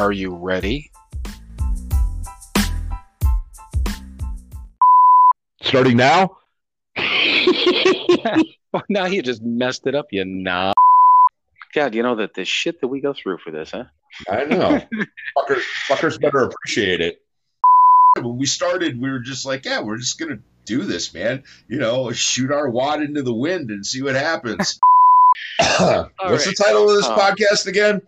Are you ready? Starting now? Oh, now you just messed it up, you knob. God, you know that the shit that we go through for this, huh? I know. fuckers, fuckers better appreciate it. When we started, we were just like, yeah, we're just going to do this, man. You know, shoot our wad into the wind and see what happens. What's right. the title of this Um, podcast again?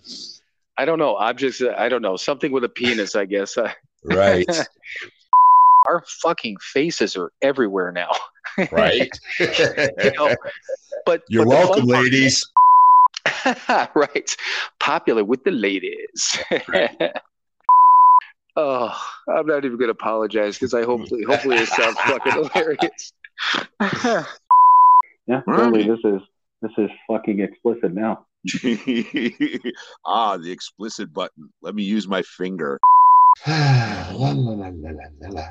I don't know. Objects, uh, I don't know. Something with a penis, I guess. Uh, Right. our fucking faces are everywhere now. right. You know, but You're but welcome, fun part- ladies. right. Popular with the ladies. oh, I'm not even going to apologize because I hopefully, hopefully it sounds fucking hilarious. Yeah, All totally. right. This is this is fucking explicit now. ah, the explicit button. Let me use my finger. La, la, la, la, la, la.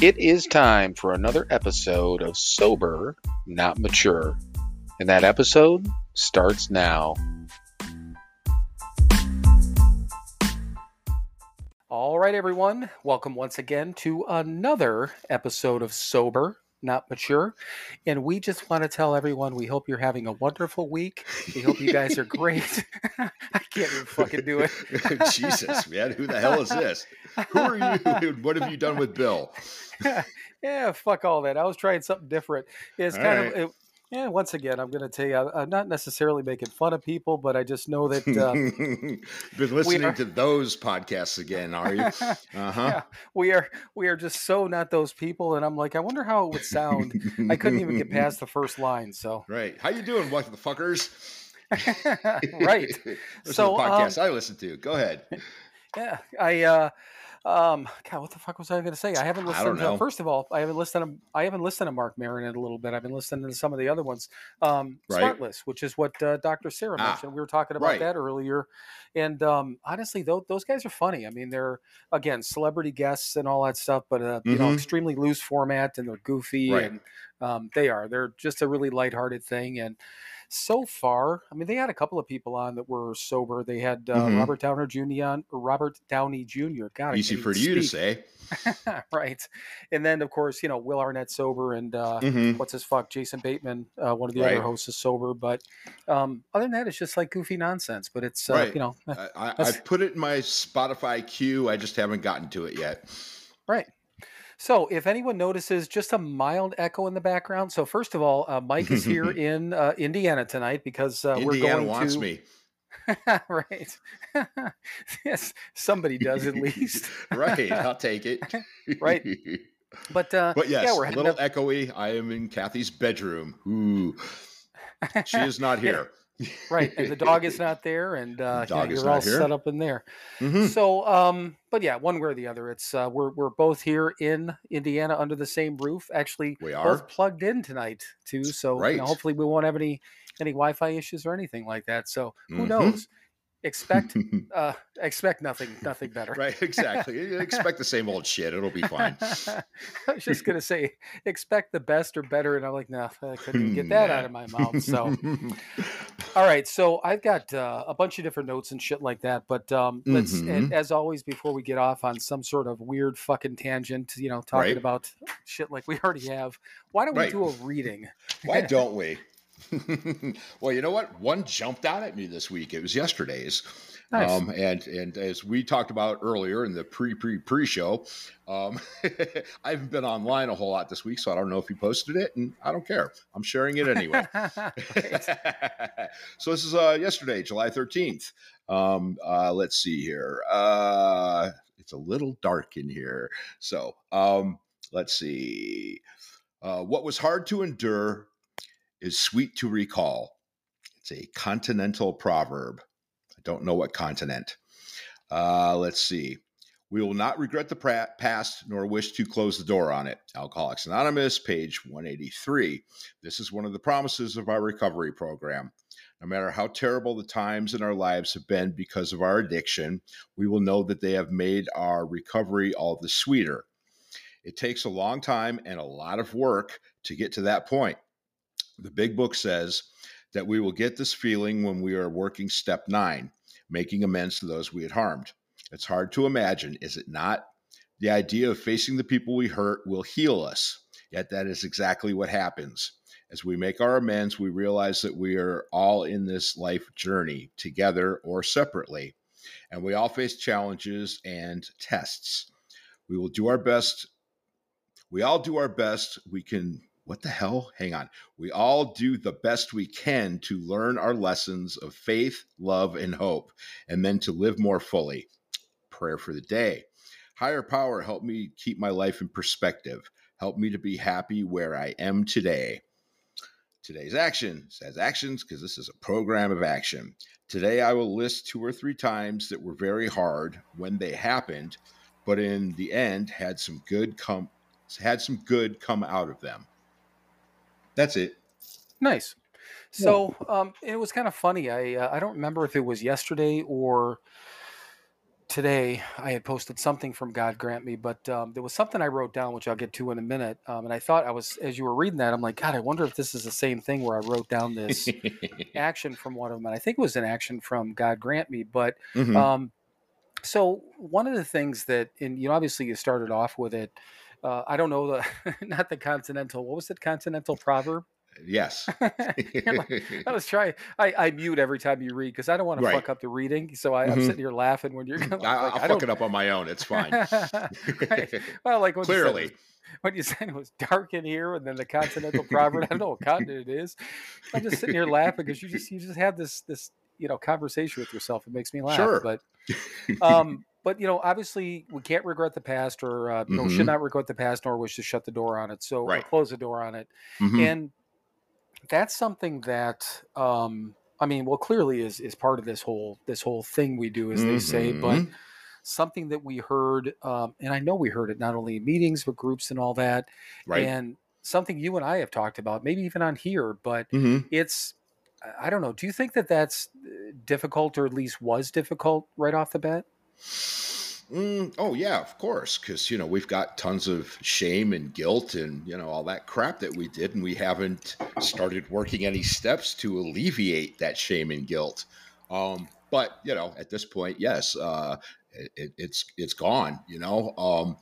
It is time for another episode of Sober, Not Mature. And that episode starts now. Right, everyone. Welcome once again to another episode of Sober, Not Mature. And we just want to tell everyone we hope you're having a wonderful week. We hope you guys are great. I can't even fucking do it. Jesus, man, who the hell is this? Who are you? What have you done with Bill? yeah, fuck all that. I was trying something different. It's All kind right. of. It, yeah, once again, I'm going to tell you, I- I'm not necessarily making fun of people, but I just know that uh, Been listening are- to those podcasts again, are you? Uh huh. yeah, we are we are just so not those people. And I'm like, I wonder how it would sound. I couldn't even get past the first line. So Right. How you doing, what the fuckers? right, So, the um, I listen to. Go ahead. yeah, I uh, um, God, what the fuck was I going to say? I haven't I listened. To, know. first of all, I haven't listened. To, I haven't listened to Marc Maron in a little bit. I've been listening to some of the other ones. Um, Right. SmartLess, which is what uh, Dr. Sarah Ah, mentioned. We were talking about right. that earlier, and um, honestly, those, those guys are funny. I mean, they're again celebrity guests and all that stuff, but uh, you know, Mhm. extremely loose format, and they're goofy, Right. and um, they are. They're just a really lighthearted thing, and so far, I mean, they had a couple of people on that were sober. They had uh, Mhm. Robert Downer Jr. on, Robert Downey Jr. God, Easy for even you to say. right? And then, of course, you know, Will Arnett sober, and uh, Mhm. what's his fuck, Jason Bateman, uh, one of the Right. other hosts, is sober. But um, other than that, it's just like goofy nonsense. But it's uh, Right. you know, I, I, I put it in my Spotify queue. I just haven't gotten to it yet. right. So, if anyone notices just a mild echo in the background, so first of all, uh, Mike is here in uh, Indiana tonight because uh, we're Indiana going wants to me. right. yes, somebody does at least. right. I'll take it. Right. But uh, But yes, yeah, we're a little up. echoey. I am in Kathy's bedroom. Ooh, she is not here. Right, and the dog is not there, and uh, yeah, is you're all here. set up in there. Mhm. So, um, but yeah, one way or the other, it's uh, we're we're both here in Indiana under the same roof. Actually, We are. both plugged in tonight too. So, you know, hopefully, we won't have any any Wi-Fi issues or anything like that. So, who Mhm. knows? Expect uh, expect nothing nothing better. right. Exactly. Expect the same old shit. It'll be fine. I was just gonna say, expect the best or better, and I'm like, no, I couldn't even get that out of my mouth. So, all right, so I've got uh, a bunch of different notes and shit like that. But um, let's, and Mhm. as always, before we get off on some sort of weird fucking tangent, you know, talking Right. about shit like we already have, why don't Right. we do a reading? Why don't we? well, you know what? One jumped out at me this week. It was yesterday's. Nice. Um, and and as we talked about earlier in the pre pre pre show, um, I haven't been online a whole lot this week, so I don't know if you posted it, and I don't care. I'm sharing it anyway. So this is uh, yesterday, July 13th. Um, uh, let's see here. Uh, it's a little dark in here. So um, let's see. Uh, what was hard to endure is sweet to recall. It's a continental proverb. I don't know what continent. Uh, let's see. We will not regret the past nor wish to close the door on it. Alcoholics Anonymous, page 183. This is one of the promises of our recovery program. No matter how terrible the times in our lives have been because of our addiction, we will know that they have made our recovery all the sweeter. It takes a long time and a lot of work to get to that point. The big book says that we will get this feeling when we are working step nine, making amends to those we had harmed. It's hard to imagine, is it not? The idea of facing the people we hurt will heal us. Yet that is exactly what happens. As we make our amends, we realize that we are all in this life journey together or separately. And we all face challenges and tests. We will do our best. We all do our best. We can, what the hell? Hang on. We all do the best we can to learn our lessons of faith, love, and hope, and then to live more fully. Prayer for the day. Higher power, help me keep my life in perspective. Help me to be happy where I am today. Today's action says actions because this is a program of action. Today, I will list two or three times that were very hard when they happened, but in the end, had some good come had some good come out of them. That's it. Nice. So um, it was kind of funny. I uh, I don't remember if it was yesterday or today I had posted something from God Grant Me, but um, there was something I wrote down, which I'll get to in a minute. Um, and I thought I was, as you were reading that, I'm like, God, I wonder if this is the same thing where I wrote down this action from one of them. And I think it was an action from God Grant Me. But Mhm. um, so one of the things that, and you know, obviously you started off with it. Uh, I don't know the, not the continental. What was it? Continental proverb. yes. Like, I was trying. I, I mute every time you read because I don't want Right. to fuck up the reading. So I, I'm Mhm. sitting here laughing when you're. Like, I, I'll I fuck it up on my own. It's fine. Right. Well, like Clearly. when you said it was dark in here, and then the continental proverb. I don't know what continent it is. I'm just sitting here laughing because you just you just had this this you know conversation with yourself. It makes me laugh. Sure. But um, but you know, obviously, we can't regret the past, or uh, you know, should not regret the past, nor wish to shut the door on it. So Right. close the door on it Mhm. and that's something that um i mean well clearly is is part of this whole this whole thing we do as they say but Mhm. something that we heard um and i know we heard it not only in meetings but groups and all that right. and something you and i have talked about maybe even on here but Mhm. it's I- i don't know do you think that that's uh, difficult or at least was difficult right off the bat Mm, oh yeah, of course, because you know we've got tons of shame and guilt and you know all that crap that we did, and we haven't started working any steps to alleviate that shame and guilt. Um, but you know, at this point, yes, uh, it, it- it's it's gone. You know, um,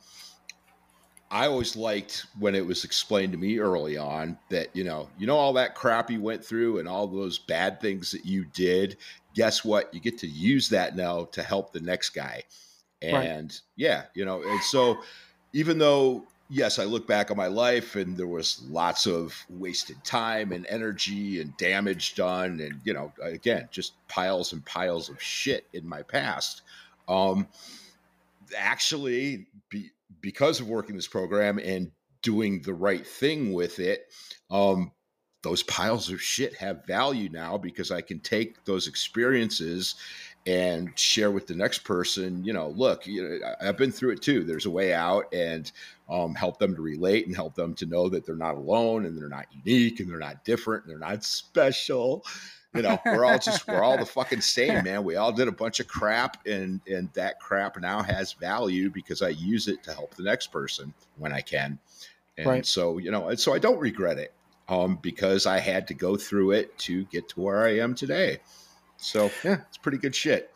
I always liked when it was explained to me early on that you know you know all that crap you went through and all those bad things that you did. Guess what? You get to use that now to help the next guy. Right. And yeah, you know, and so even though yes, I look back on my life and there was lots of wasted time and energy and damage done and you know, again, just piles and piles of shit in my past. Um actually be, because of working this program and doing the right thing with it, um those piles of shit have value now because I can take those experiences and share with the next person, you know, look, you know, I've been through it too. There's a way out and um, help them to relate and help them to know that they're not alone and they're not unique and they're not different and they're not special. You know, we're all just we're all the fucking same, man. We all did a bunch of crap and and that crap now has value because I use it to help the next person when I can. And Right. so, you know, and so I don't regret it um, because I had to go through it to get to where I am today. So yeah, it's pretty good shit.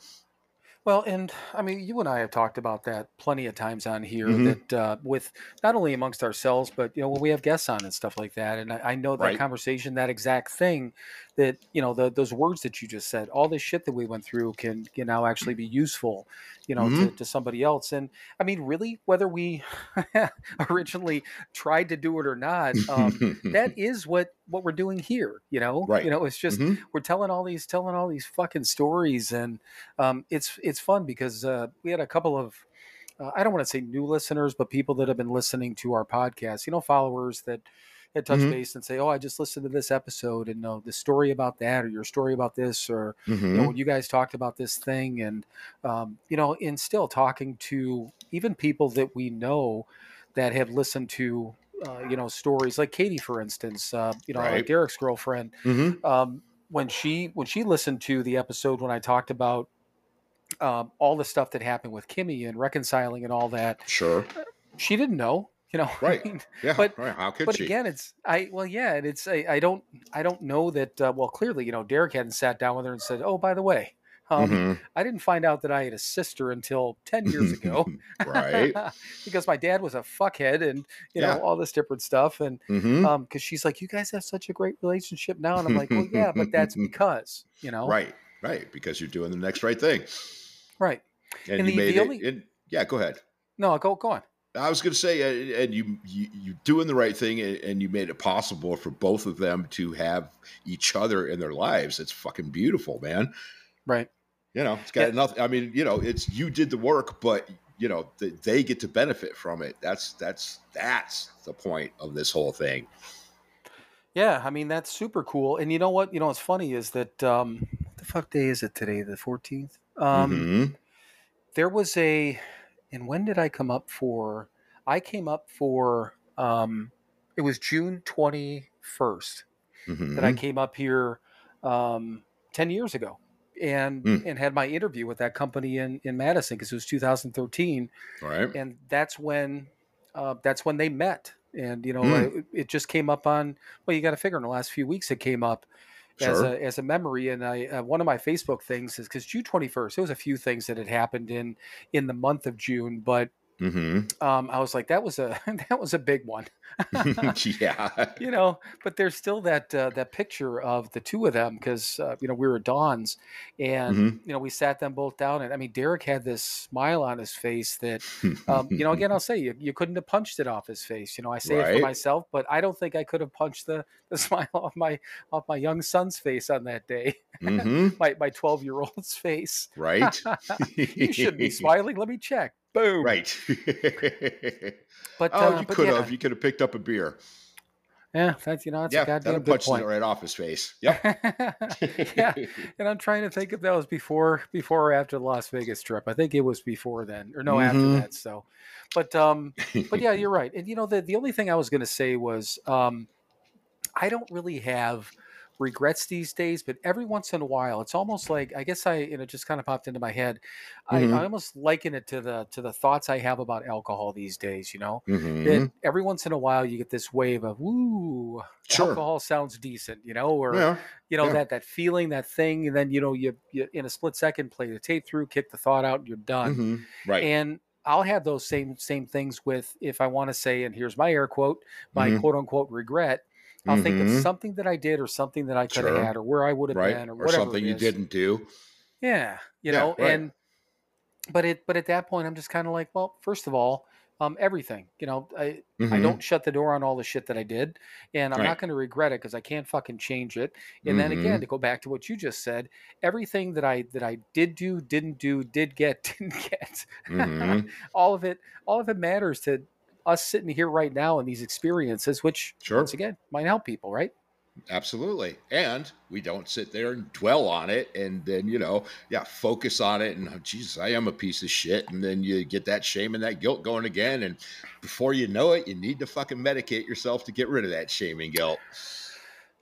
Well, and I mean, you and I have talked about that plenty of times on here. Mhm. That uh, with not only amongst ourselves, but you know, when we have guests on and stuff like that. And I, I know that Right. conversation, that exact thing, that you know, the, those words that you just said, all this shit that we went through can can now actually be useful, you know, to, Mhm. to somebody else. And I mean, really, whether we originally tried to do it or not, um, that is what what we're doing here. You know, Right. You know, it's just Mhm. we're telling all these telling all these fucking stories and um, it's it's fun because uh, we had a couple of uh, I don't want to say new listeners, but people that have been listening to our podcast, you know, followers that had touch Mhm. base and say, "Oh, I just listened to this episode and know the story about that, or your story about this, or you Mhm. know, when you guys talked about this thing, and um, you know, and still talking to even people that we know that have listened to." Uh, you know stories like Katie, for instance. Uh, you know, like Derek's girlfriend Mhm. um, when she when she listened to the episode when I talked about um, all the stuff that happened with Kimmy and reconciling and all that, Sure. she didn't know You know, I Right. mean, Yeah. But- right. How could but she? again, it's I well, yeah, and it's I, I don't I don't know that. Uh, well, clearly, you know, Derek hadn't sat down with her and said, "Oh, by the way, um, Mhm. I didn't find out that I had a sister until ten years ago." right. because my dad was a fuckhead and you Yeah. know all this different stuff and Mhm. um because she's like you guys have such a great relationship now and i'm like well yeah but that's because you know Right. Right. Because you're doing the next right thing. right And, And you the- made the it. only- and, yeah. Go ahead. no go go on I was going to say, uh, and you, you you doing the right thing, and you made it possible for both of them to have each other in their lives. It's fucking beautiful, man. right You know, it's got Yeah. nothing. I mean, you know, it's you did the work, but you know, th- they get to benefit from it. That's that's that's the point of this whole thing. yeah i mean that's super cool and you know what you know what's funny is that um what the fuck day is it today the 14th um Mhm. there was a and when did i come up for i came up for um it was june 21st that I Mhm. came up here um, 10 years ago and Mm. and had my interview with that company in, in Madison because it was 2013 right. and that's when uh, that's when they met and you know Mm. it, it just came up on well you got to figure in the last few weeks it came up as a as a memory and I uh, one of my Facebook things is because June 21st there was a few things that had happened in in the month of June but hmm um, I was like that was a that was a big one yeah. you know, but there's still that uh, that picture of the two of them because uh, you know we were Dawn's, and Mhm. you know we sat them both down, and I mean Derek had this smile on his face that um, you know again I'll say you, you couldn't have punched it off his face. You know I say it for myself, but I don't think I could have punched the, the smile off my off my young son's face on that day, Mhm. my my 12 year old's face. Right. you shouldn't be smiling. Let me check. Boom. Right. But oh, uh, you could yeah, have. You could have picked up a beer. yeah, that's you know that's yeah, a goddamn good punched point. it right off his face. Yep. yeah, and I'm trying to think if that was before before or after the Las Vegas trip. I think it was before then, or no, Mhm. after that. So, but um, but yeah, you're right. And you know, the the only thing I was going to say was um, I don't really have regrets these days, but every once in a while, it's almost like I guess I you know just kind of popped into my head. Mhm. I, I almost liken it to the to the thoughts I have about alcohol these days. You know, Mhm. that every once in a while you get this wave of woo, Sure. alcohol sounds decent, you know, or Yeah. you know Yeah. that that feeling that thing and then you know you, you in a split second play the tape through kick the thought out and you're done Mhm. Right. and i'll have those same same things with if i want to say and here's my air quote my Mhm. quote unquote regret i'll think of Mhm. something that i did or something that i could have had or where i would have right. been or Or whatever something you didn't do. yeah you Yeah, know right. and but it but at that point i'm just kind of like well first of all um, everything you know I, I Mhm. don't shut the door on all the shit that I did, and I'm Right. not going to regret it because I can't fucking change it. And then again, Mhm. to go back to what you just said, everything that I that I did do, didn't do, did get, didn't get, Mhm. all of it, all of it matters to us sitting here right now in these experiences, which Sure. once again might help people, right? Absolutely. And we don't sit there and dwell on it and then, you know, yeah, focus on it and, oh, Jesus, I am a piece of shit. And then you get that shame and that guilt going again. And before you know it, you need to fucking medicate yourself to get rid of that shame and guilt.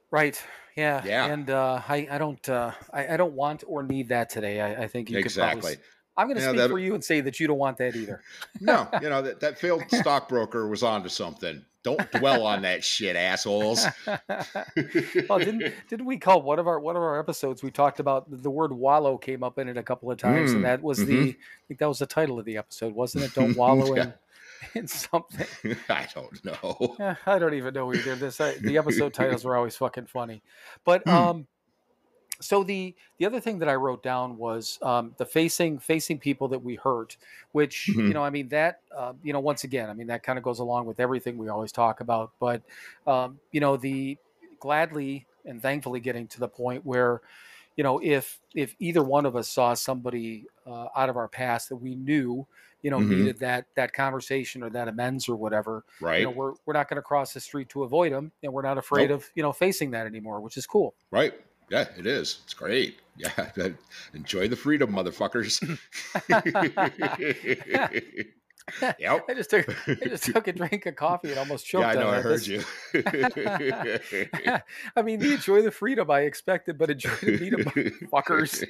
Right. Yeah. Yeah. And uh, I, I don't, uh, I, I don't want or need that today. I, I think you could Exactly. probably. I'm going to Yeah, speak that- for you and say that you don't want that either. No, you know, that, that failed stockbroker was onto something. Don't dwell on that shit, assholes. well, didn't didn't we call one of our one of our episodes? We talked about the word wallow came up in it a couple of times, Mm, and that was the mhm. I think that was the title of the episode, wasn't it? Don't wallow in, in something. I don't know. I don't even know either. This I, the episode titles were always fucking funny, but Hmm. um, so the the other thing that I wrote down was um, the facing facing people that we hurt, which you Mhm. know, I mean that uh, you know, once again, I mean that kind of goes along with everything we always talk about, but um, you know, the gladly and thankfully getting to the point where you know if if either one of us saw somebody uh, out of our past that we knew you know Mhm. needed that that conversation or that amends or whatever Right. you know we're, we're not going to cross the street to avoid them and we're not afraid Nope. of you know facing that anymore which is cool Right. Yeah, it is. It's great. Yeah. Enjoy the freedom, motherfuckers. yep. i just took i just took a drink of coffee and almost choked Yeah, I know. I heard This- you. i mean the enjoy the freedom i expected but enjoy the freedom fuckers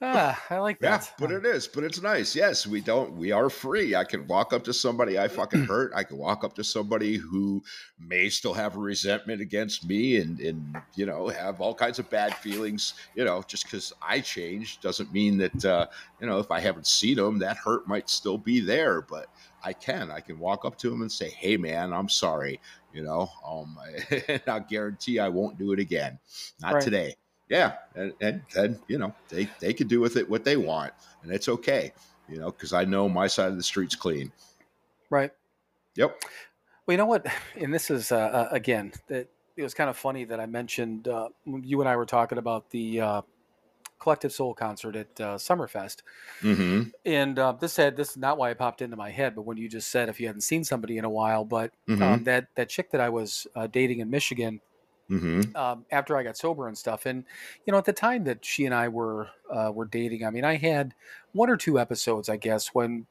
Ah, I like that. Yeah, but it is, but it's nice. Yes, we don't. We are free. I can walk up to somebody I fucking hurt. I can walk up to somebody who may still have a resentment against me, and and you know have all kinds of bad feelings. You know, just because I changed doesn't mean that uh, you know if I haven't seen them, that hurt might still be there. But I can. I can walk up to them and say, "Hey, man, I'm sorry." You know, um, and I guarantee I won't do it again. Not Right. today. Yeah, and and then you know they they could do with it what they want, and it's okay. You know, because I know my side of the street's clean. right. Yep. Well, you know what? And this is uh, uh, again that it was kind of funny that I mentioned uh, you and I were talking about the uh, Collective Soul concert at uh, Summerfest, Mm-hmm. and uh, this had this is not why it popped into my head, but when you just said if you hadn't seen somebody in a while, but Mm-hmm. um, that that chick that I was uh, dating in Michigan mm-hmm. um, after I got sober and stuff. And you know, at the time that she and I were uh, were dating, I mean, I had one or two episodes, I guess, when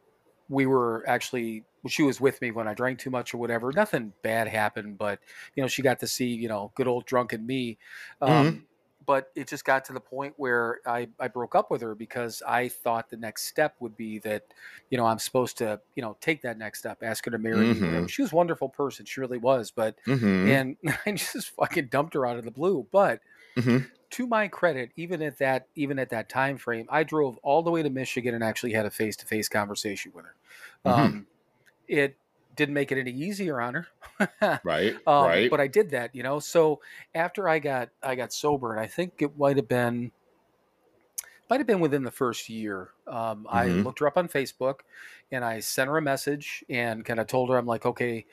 we were actually she was with me when I drank too much or whatever. Nothing bad happened, but you know, she got to see you know good old drunken me. Um, But it just got to the point where I, I broke up with her because I thought the next step would be that, you know, I'm supposed to, you know, take that next step, ask her to marry me. whatever. Mhm. She was a wonderful person. She really was. But Mm-hmm. and I just fucking dumped her out of the blue. But Mhm. to my credit, even at that even at that time frame, I drove all the way to Michigan and actually had a face to face conversation with her. Mhm. Um, it didn't make it any easier on her, Right. um, right. but I did that, you know. So after I got I got sober, and I think it might have been might have been within the first year. Um, I Mhm. looked her up on Facebook, and I sent her a message and kind of told her I'm like, okay,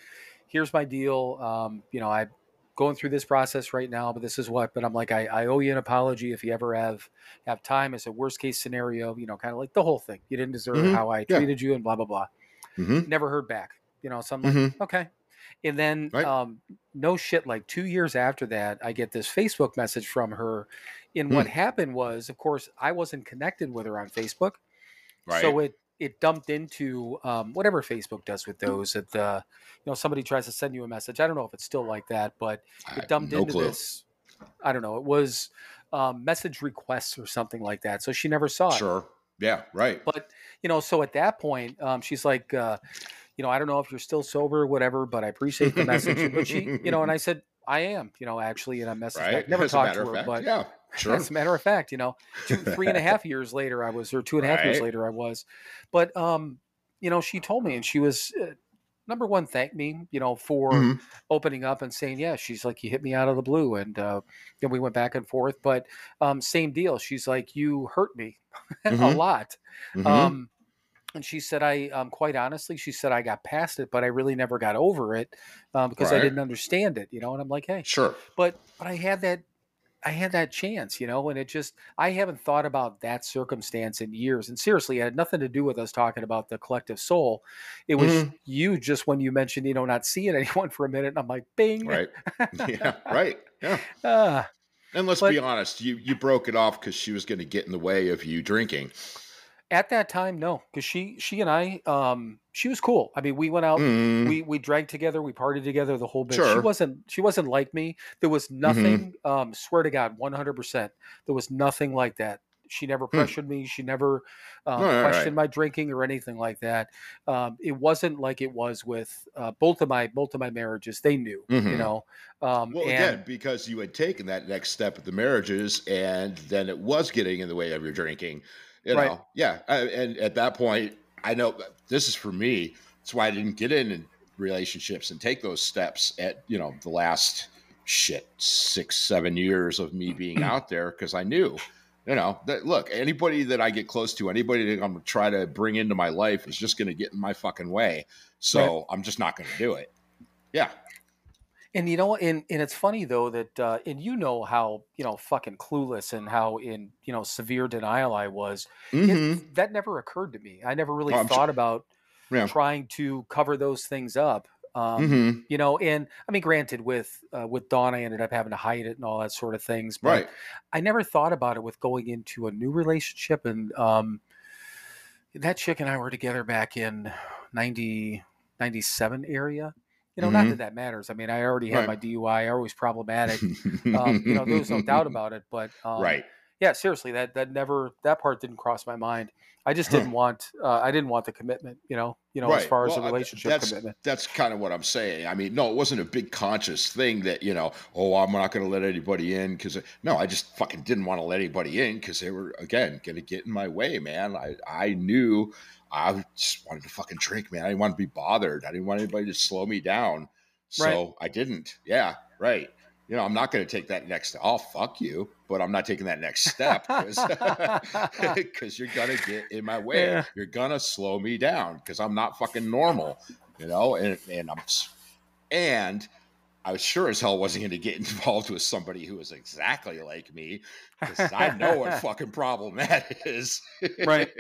here's my deal. Um, you know, I'm going through this process right now, but this is what. But I'm like, I, I owe you an apology if you ever have have time. It's a worst case scenario. You know, kind of like the whole thing. You didn't deserve Mhm. how I Yeah. treated you, and blah blah blah. mm-hmm. Never heard back. You know, so I'm like, Mm-hmm. okay. And then, Right. um, no shit, like two years after that, I get this Facebook message from her. And what Hmm. happened was, of course, I wasn't connected with her on Facebook. Right. So it, it dumped into um, whatever Facebook does with those. That the, you know, somebody tries to send you a message. I don't know if it's still like that, but it dumped no into clue. this. I don't know. It was um, message requests or something like that. So she never saw it. Sure. Yeah. Right. But you know, so at that point, um, she's like, uh, you know, I don't know if you're still sober or whatever, but I appreciate the message. but she, you know, and I said, I am, you know, actually, and I messaged right. back. Never As a talked to her, fact, but yeah. Sure. as a matter of fact, you know, two, three and a half years later, I was, or two and a half years later, I was. But, um, you know, she told me, and she was uh, number one, thank me, you know, for Mhm. opening up and saying, yeah, she's like, you hit me out of the blue. And uh, then we went back and forth. But um, same deal. She's like, you hurt me a Mhm. lot. Mhm. Um, and she said, I, um, quite honestly, she said, I got past it, but I really never got over it um, because I didn't understand it, you know? And I'm like, hey, sure. but, but I had that, I had that chance, you know, and it just, I haven't thought about that circumstance in years. And seriously, it had nothing to do with us talking about the Collective Soul. It was Mhm. you just when you mentioned, you know, not seeing anyone for a minute. And I'm like, bing. Right. yeah. Right. Yeah. Ah, And let's But- be honest, you you broke it off because she was going to get in the way of you drinking. At that time, no, because she, she and I, um, she was cool. I mean, we went out, Mm. we we drank together, we partied together the whole bit. She Sure. Mm-hmm. wasn't she wasn't like me. There was nothing. Um, swear to God, one hundred percent. There was nothing like that. She never pressured me. She never um, Hmm. Right, right, questioned my drinking or anything like that. Um, it wasn't like it was with uh, both of my both of my marriages. They knew, you Mhm. know. Um, Well, and again, because you had taken that next step of the marriages, and then it was getting in the way of your drinking. You Right. know, yeah. I, and at that point, I know uh, this is for me. That's why I didn't get in relationships and take those steps at you know the last shit six seven years of me being out there because I knew. You know, that look, anybody that I get close to, anybody that I'm gonna try to bring into my life is just gonna get in my fucking way. So I'm just not gonna do it. Yeah. And you know, and and it's funny though that, uh, and you know how you know fucking clueless and how in you know severe denial I was. It- Mhm. that never occurred to me. I never really Oh, thought sure- about Yeah. trying to cover those things up. Um, Mhm. You know, and I mean, granted, with uh, with Dawn, I ended up having to hide it and all that sort of things. But Right. I never thought about it with going into a new relationship. And um, that chick and I were together back in 90, 97 area. You know, not Mhm. that that matters. I mean, I already had Right. my DUI. I was problematic. Um, you know, there was no doubt about it. But um, right. Yeah, seriously, that that never that part didn't cross my mind. I just didn't want uh, I didn't want the commitment, you know, you know, as far as Well, the I- relationship that's, commitment. That's kind of what I'm saying. I mean, no, it wasn't a big conscious thing that, you know, oh, I'm not going to let anybody in because, no, I just fucking didn't want to let anybody in because they were, again, going to get in my way, man. I, I knew I just wanted to fucking drink, man. I didn't want to be bothered. I didn't want anybody to slow me down. So Right. I didn't. Yeah, right. You know, I'm not going to take that next, oh, fuck you, but I'm not taking that next step because you're going to get in my way. Yeah. You're going to slow me down because I'm not fucking normal, you know? And, and I'm, and I was sure as hell wasn't going to get involved with somebody who was exactly like me because I know what fucking problem that is. Right.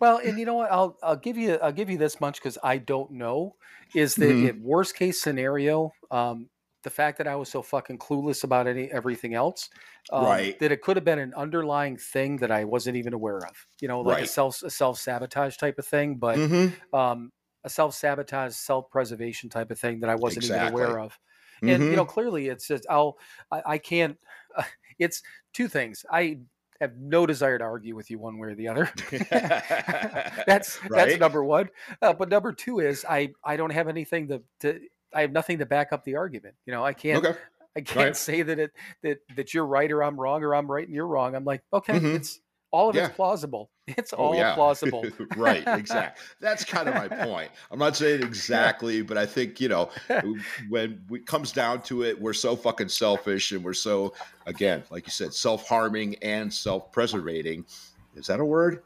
Well, and you know what? I'll I'll give you I'll give you this much because I don't know. Is that Mhm. in worst case scenario? Um, the fact that I was so fucking clueless about any everything else, um, Right. That it could have been an underlying thing that I wasn't even aware of. You know, like a self a self sabotage type of thing, but Mhm. um, a self sabotage, self preservation type of thing that I wasn't even aware of. And you Mhm. know, clearly, it's just I'll I, I can't. it's two things. I have no desire to argue with you one way or the other. that's that's number one. Uh, but number two is I I don't have anything to, to I have nothing to back up the argument. You know, I can't okay. I can't Right. say that it that that you're right or I'm wrong or I'm right and you're wrong. I'm like, okay, Mhm. it's all of Yeah. it's plausible. It's Oh, all yeah. plausible. right, exactly. That's kind of my point. I'm not saying exactly, but I think, you know, when it comes down to it, we're so fucking selfish and we're so, again, like you said, self harming and self preservating. Is that a word?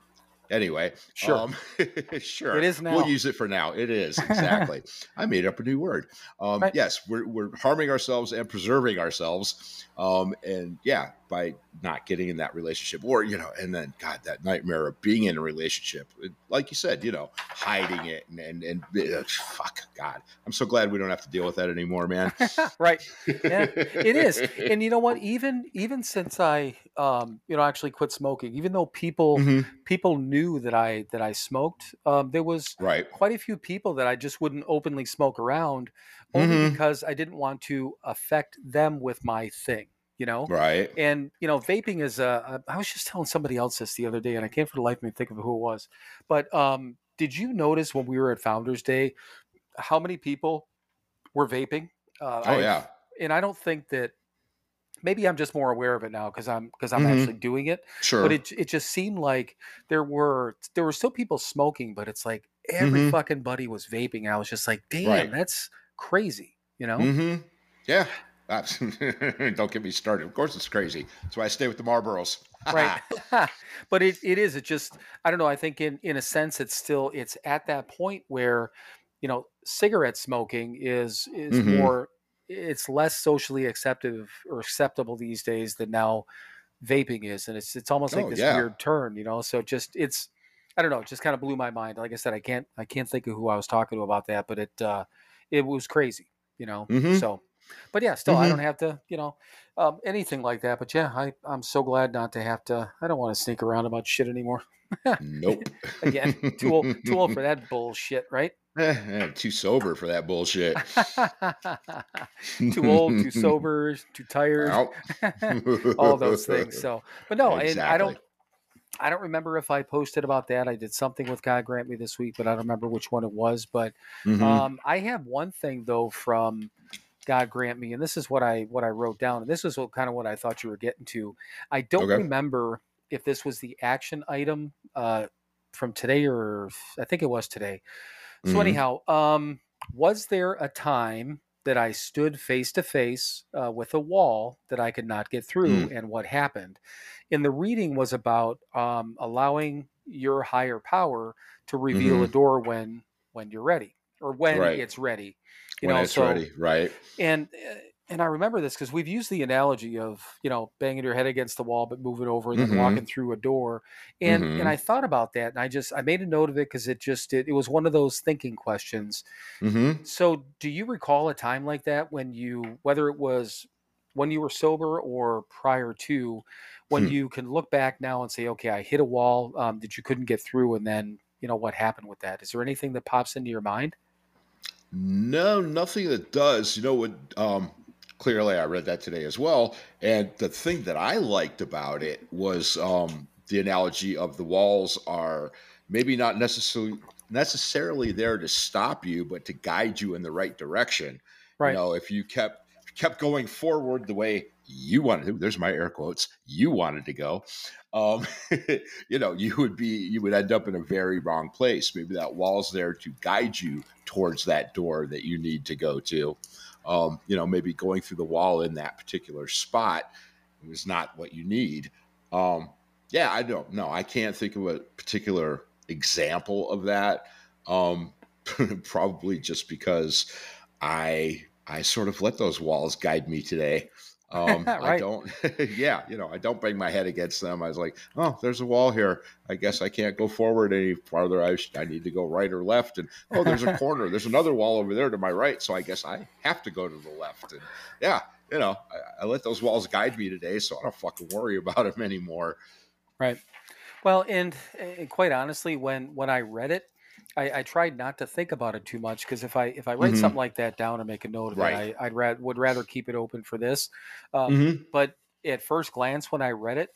Anyway, Sure. um, sure. It is now. We'll use it for now. It is exactly. I made up a new word. Um, Right. Yes, we're we're harming ourselves and preserving ourselves, um, and yeah, by not getting in that relationship, or you know, and then God, that nightmare of being in a relationship, like you said, you know, hiding it and and, and uh, fuck, God, I'm so glad we don't have to deal with that anymore, man. right. Yeah, it is. And you know what? Even even since I um, you know, actually quit smoking, even though people Mhm. people knew that I that I smoked, um, there was Right. quite a few people that I just wouldn't openly smoke around only Mhm. because I didn't want to affect them with my thing, you know? Right. And, you know, vaping is a, I was just telling somebody else this the other day and I can't for the life of me think of who it was. But um, did you notice when we were at Founders Day how many people were vaping? Uh, Oh I- yeah. And I don't think that maybe I'm just more aware of it now because I'm because I'm Mhm. actually doing it Sure. but it it just seemed like there were there were still people smoking, but it's like every Mhm. fucking buddy was vaping. And I was just like, damn, Right. that's crazy, you know? hmm Yeah. Don't get me started. Of course, it's crazy. That's why I stay with the Marlboros. Right. but it, it is, it just I don't know. I think in in a sense it's still it's at that point where, you know, cigarette smoking is is Mhm. more it's less socially acceptive or acceptable these days than now vaping is. And it's it's almost like Oh, this yeah. weird turn, you know. So just it's I don't know, it just kind of blew my mind. Like I said, I can't I can't think of who I was talking to about that, but it uh it was crazy, you know. Mhm. So but yeah, still I Mhm. don't have to, you know, um, anything like that. But yeah, I, I'm so glad not to have to I don't want to sneak around about shit anymore. Nope. Again, too old too old for that bullshit, right? Eh, too sober for that bullshit. too old, too sober, too tired, all those things. So but no, and I Exactly. don't I don't remember if I posted about that. I did something with God Grant Me this week, but I don't remember which one it was. But Mhm. Um, I have one thing though from God grant me, and this is what I what I wrote down, and this is what, kind of what I thought you were getting to. I don't Okay. remember if this was the action item uh, from today or I think it was today. So Mhm. anyhow, um, was there a time that I stood face to face uh, with a wall that I could not get through, Mm. and what happened? And the reading was about um, allowing your higher power to reveal a door when when you're ready or when Mm-hmm. Right. it's ready. You when know, it's so ready, right? and uh, and I remember this because we've used the analogy of you know banging your head against the wall but moving over and then Mhm. walking through a door, and Mhm. and I thought about that and I just I made a note of it because it just it, it was one of those thinking questions. Mm-hmm. So do you recall a time like that when you whether it was when you were sober or prior to when Hmm. you can look back now and say okay I hit a wall um, that you couldn't get through and then you know what happened with that? Is there anything that pops into your mind? No, nothing that does. You know what? Um, clearly, I read that today as well. And the thing that I liked about it was um, the analogy of the walls are maybe not necessarily necessarily there to stop you, but to guide you in the right direction. Right. You know, if you kept kept going forward the way you wanted to, there's my air quotes, you wanted to go, um, you know, you would be you would end up in a very wrong place. Maybe that wall's there to guide you towards that door that you need to go to. Um, you know, maybe going through the wall in that particular spot is not what you need. Um, yeah, I don't know. I can't think of a particular example of that. Um, probably just because I I sort of let those walls guide me today. Um, Right. I don't, yeah, you know, I don't bang my head against them. I was like, oh, there's a wall here. I guess I can't go forward any farther. I, sh- I need to go right or left. And oh, there's a corner. There's another wall over there to my right. So I guess I have to go to the left. And yeah, you know, I, I let those walls guide me today. So I don't fucking worry about them anymore. Right. Well, and, and quite honestly, when when I read it, I, I tried not to think about it too much because if I if I write Mhm. something like that down and make a note of Right. it, I, I'd ra- would rather keep it open for this. Um, Mhm. But at first glance, when I read it,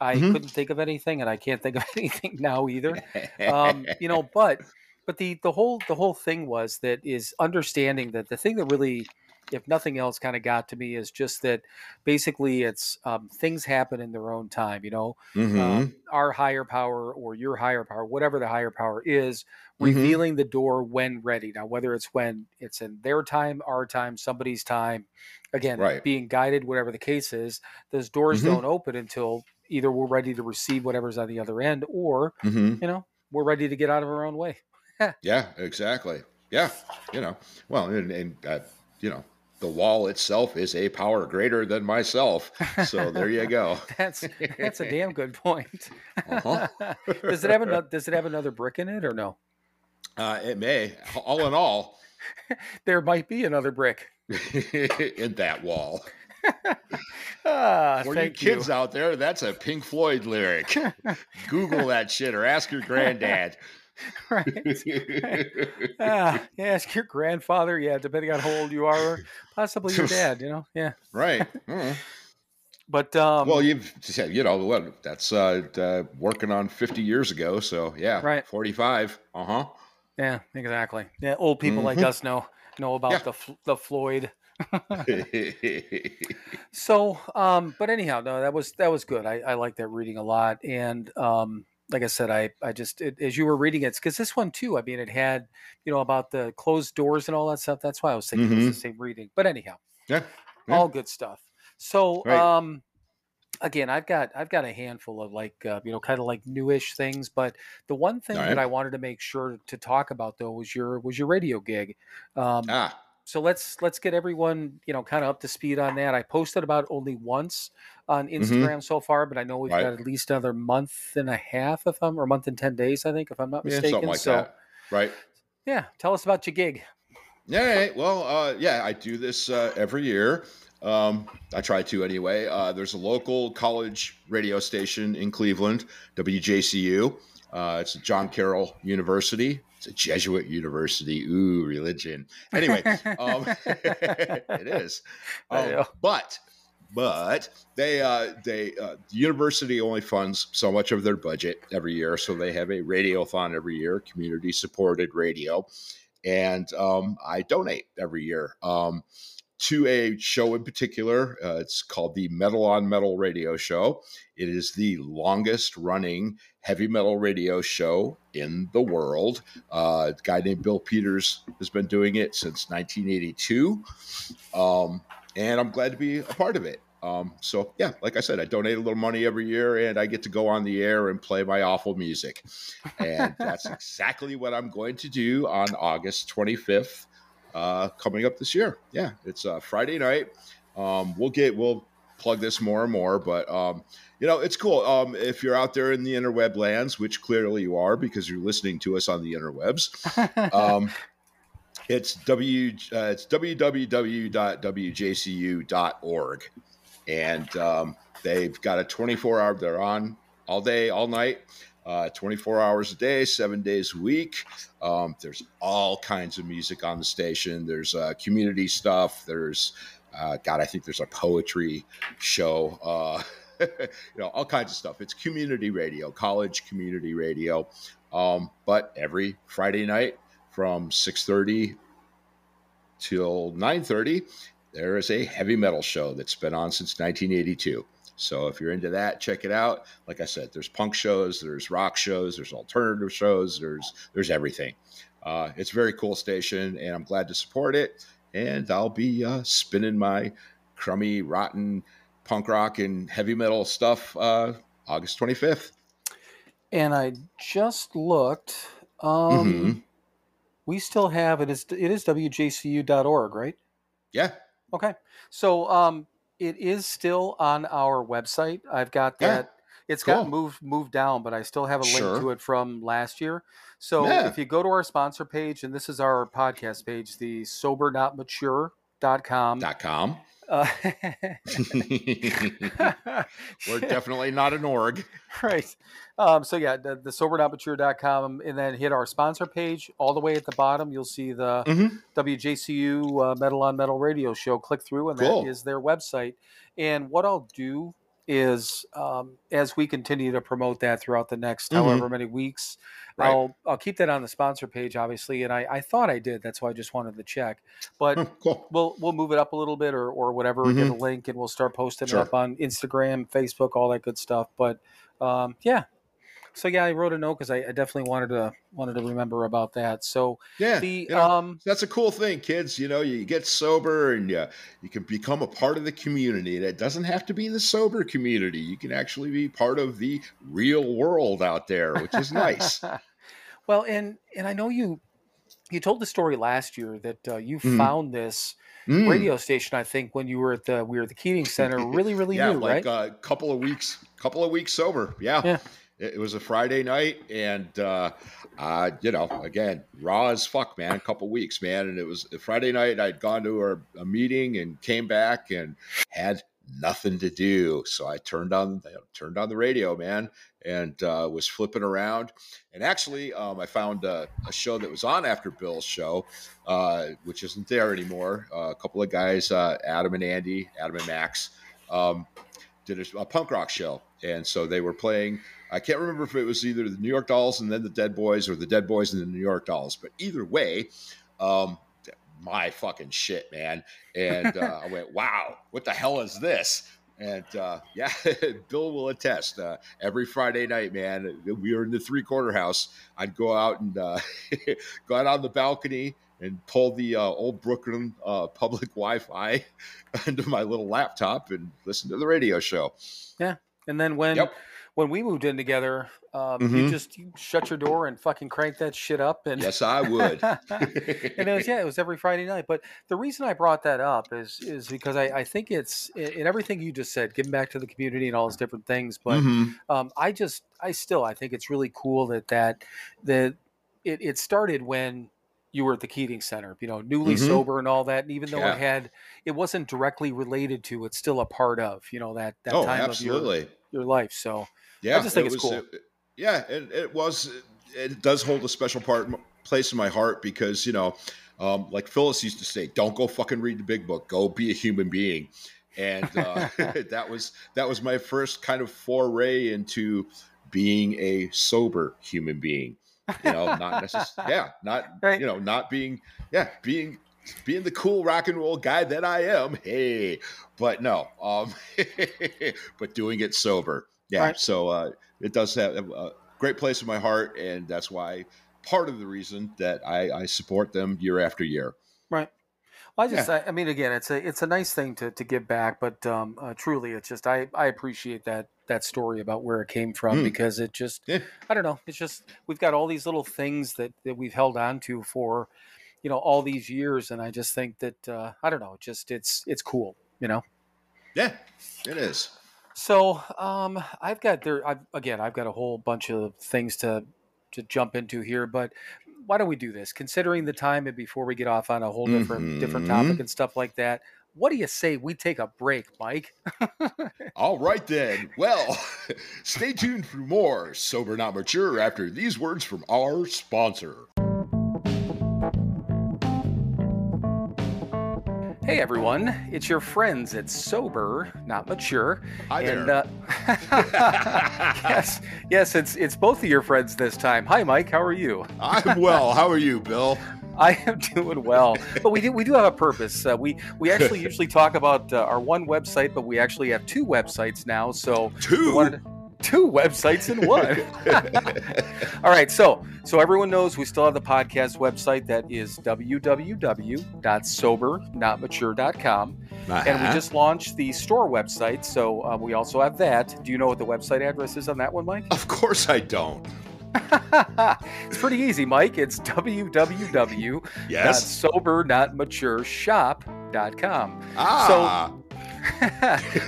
I Mhm. couldn't think of anything, and I can't think of anything now either. um, you know, but but the the whole the whole thing was that is understanding that the thing that really, if nothing else, kind of got to me is just that basically it's um, things happen in their own time. You know, Mhm. um, our higher power or your higher power, whatever the higher power is, Mhm. revealing the door when ready. Now, whether it's when it's in their time, our time, somebody's time, again, Right. being guided, whatever the case is, those doors Mhm. don't open until either we're ready to receive whatever's on the other end, or Mhm. you know we're ready to get out of our own way. Yeah, exactly. Yeah, you know, well, and, and uh, you know, the wall itself is a power greater than myself. So there you go. That's that's a damn good point. Uh-huh. does it have another Does it have another brick in it or no? Uh, it may, all in all, There might be another brick. in that wall. Ah, For you kids out there, that's a Pink Floyd lyric. Google that shit or ask your granddad. right. Ah, yeah, ask your grandfather. Yeah, depending on how old you are, possibly your dad. You know, yeah. right. Mhm. But um, well, you've said, you know, that's uh, uh, working on 50 years ago. So, yeah, Right. 45. Uh huh. yeah, exactly. Yeah, old people like Mhm. us know know about Yeah. the the Floyd. So, um, but anyhow, no, that was that was good. I, I like that reading a lot, and um, like I said, I I just it, as you were reading it, because this one too. I mean, it had you know about the closed doors and all that stuff. That's why I was thinking it was the same reading. But anyhow, yeah. Yeah. all good stuff. So, Right. um, again, I've got I've got a handful of like uh, you know kind of like newish things, but the one thing All that. I wanted to make sure to talk about though was your was your radio gig. Um, Ah, so let's let's get everyone you know kind of up to speed on that. I posted about only once on Instagram so far, but I know we've Mm-hmm. Right. got at least another month and a half, if I'm or a month and ten days, I think, if I'm not yeah, mistaken. something like so that. Right. yeah, tell us about your gig. Yeah. yeah, Well, uh, yeah, I do this uh, every year. Um, I try to anyway. Uh, there's a local college radio station in Cleveland, WJCU. Uh, it's John Carroll University. It's a Jesuit university. Ooh, religion. Anyway, um, it is. Um, but but they uh, they uh, the university only funds so much of their budget every year, so they have a radiothon every year, community supported radio, and um, I donate every year. Um, to a show in particular. Uh, it's called the Metal on Metal Radio Show. It is the longest running heavy metal radio show in the world. Uh, a guy named Bill Peters has been doing it since 1982. Um, and I'm glad to be a part of it. Um, so, yeah, like I said, I donate a little money every year and I get to go on the air and play my awful music. And that's exactly what I'm going to do on August 25th uh, coming up this year. Yeah, it's uh, Friday night. Um, we'll get we'll plug this more and more, but um, you know it's cool. Um, if you're out there in the interweb lands, which clearly you are because you're listening to us on the interwebs, um, it's w uh, it's www.wjcu.org, and um, they've got a 24 hour. They're on all day, all night. Uh, 24 hours a day, seven days a week. Um, there's all kinds of music on the station. There's uh, community stuff. There's uh, God, I think there's a poetry show. Uh, you know, all kinds of stuff. It's community radio, college community radio. Um, but every Friday night from 6:30 till 9:30, there is a heavy metal show that's been on since 1982. So if you're into that, check it out. Like I said, there's punk shows, there's rock shows, there's alternative shows, there's there's everything. Uh, it's a very cool station, and I'm glad to support it. And I'll be uh, spinning my crummy, rotten punk rock and heavy metal stuff uh, August 25th. And I just looked. Um, Mhm. We still have it is it is wjcu.org, right? Yeah, Okay. So um, it is still on our website. I've got Yeah. that. It's got moved moved down, but I still have a link Sure. to it from last year. So Yeah. if you go to our sponsor page, and this is our podcast page, the sobernotmature.com. dot com. Uh, We're definitely not an org. right. Um, so yeah, the, the sobernotmature.com, and then hit our sponsor page. All the way at the bottom, you'll see the Mhm. WJCU uh, Metal on Metal radio show. Click through, and Cool. that is their website. And what I'll do is, um, as we continue to promote that throughout the next Mhm. however many weeks, Right. I'll I'll keep that on the sponsor page, obviously. And I, I thought I did. That's why I just wanted to check. But cool. we'll we'll move it up a little bit or or whatever. We get a link and we'll start posting Mm-hmm. Sure. it up on Instagram, Facebook, all that good stuff. But um, yeah. So yeah, I wrote a note because I, I definitely wanted to wanted to remember about that. So Yeah, the you know, um that's a cool thing, kids. You know, you get sober and you, you can become a part of the community. And it doesn't have to be the sober community. You can actually be part of the real world out there, which is nice. well, and and I know you you told the story last year that uh, you Mhm. found this Mm. radio station. I think when you were at the we were at the Keating Center, really really yeah, new, like right? a couple of weeks, couple of weeks sober. Yeah. Yeah. It, was a Friday night, and uh, you know, again, raw as fuck, man. A couple weeks, man, and it was a Friday night. I'd gone to a, a meeting and came back and had nothing to do, so I turned on turned on the radio, man, and uh, was flipping around. And actually, um, I found a, a show that was on after Bill's show, uh, which isn't there anymore. Uh, a couple of guys, uh, Adam and Andy, Adam and Max, um, did a, a punk rock show, and so they were playing. I can't remember if it was either the New York Dolls and then the Dead Boys, or the Dead Boys and the New York Dolls. But either way, um, my fucking shit, man. And uh, I went, wow, what the hell is this? And uh, yeah, Bill will attest. Uh, every Friday night, man, we were in the three quarter house. I'd go out and uh, go out on the balcony and pull the uh, old Brooklyn uh, public Wi Fi into my little laptop and listen to the radio show. Yeah. And then when Yep. When we moved in together, um, you Mhm. just you shut your door and fucking crank that shit up and Yes, I would. and it was yeah, it was every Friday night. But the reason I brought that up is is because I, I think it's in in everything you just said, giving back to the community and all those different things. But Mhm. um, I just I still I think it's really cool that that that it, it started when you were at the Keating Center, you know, newly Mhm. sober and all that. And even though Yeah. it had it wasn't directly related to, it's still a part of, you know, that that oh, time absolutely. of your, your life. So Yeah, I just think it it's was, cool. uh, yeah, and it was. It does hold a special part place in my heart because you know, um, like Phyllis used to say, "Don't go fucking read the big book. Go be a human being." And uh, that was that was my first kind of foray into being a sober human being. You know, not necessarily, yeah, not Right. you know, not being, yeah, being being the cool rock and roll guy that I am. Hey, but no, um, but doing it sober. Yeah. Right. So uh, it does have a great place in my heart, and that's why part of the reason that I, I support them year after year. Right. Well, I just, I, I mean, again, it's a it's a nice thing to, to give back, but um, uh, truly, it's just I, I appreciate that that story about where it came from Mm. because it just Yeah. I don't know, it's just we've got all these little things that that we've held on to for you know all these years, and I just think that uh, I don't know, just it's it's cool, you know. Yeah, it is. So um, I've got there I've, again. I've got a whole bunch of things to to jump into here, but why don't we do this? Considering the time and before we get off on a whole different different topic and stuff like that, what do you say we take a break, Mike? All right, then. Well, stay tuned for more Sober Not Mature after these words from our sponsor. Hey everyone, it's your friends at Sober, Not Mature. Hi and, there. Uh, yes, yes, it's it's both of your friends this time. Hi, Mike. How are you? I'm well. How are you, Bill? I am doing well, but we do we do have a purpose. Uh, we we actually usually talk about uh, our one website, but we actually have two websites now. So Two. Two websites in one. All right, so so everyone knows we still have the podcast website that is www.sobernotmature.com, and we Uh-huh. just launched the store website. So uh, we also have that. Do you know what the website address is on that one, Mike? Of course I don't. it's pretty easy, Mike. It's Yes. www.sobernotmatureshop.com. Ah.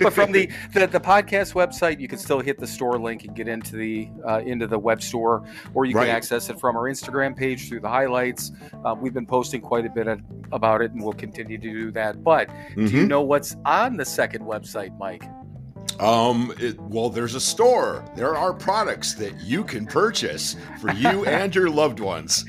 but from the, the the podcast website, you can still hit the store link and get into the uh, into the web store, or you Right. can access it from our Instagram page through the highlights. Uh, we've been posting quite a bit of, about it, and we'll continue to do that. But do you Mhm. know what's on the second website, Mike? Um. It, well, there's a store. There are products that you can purchase for you and your loved ones.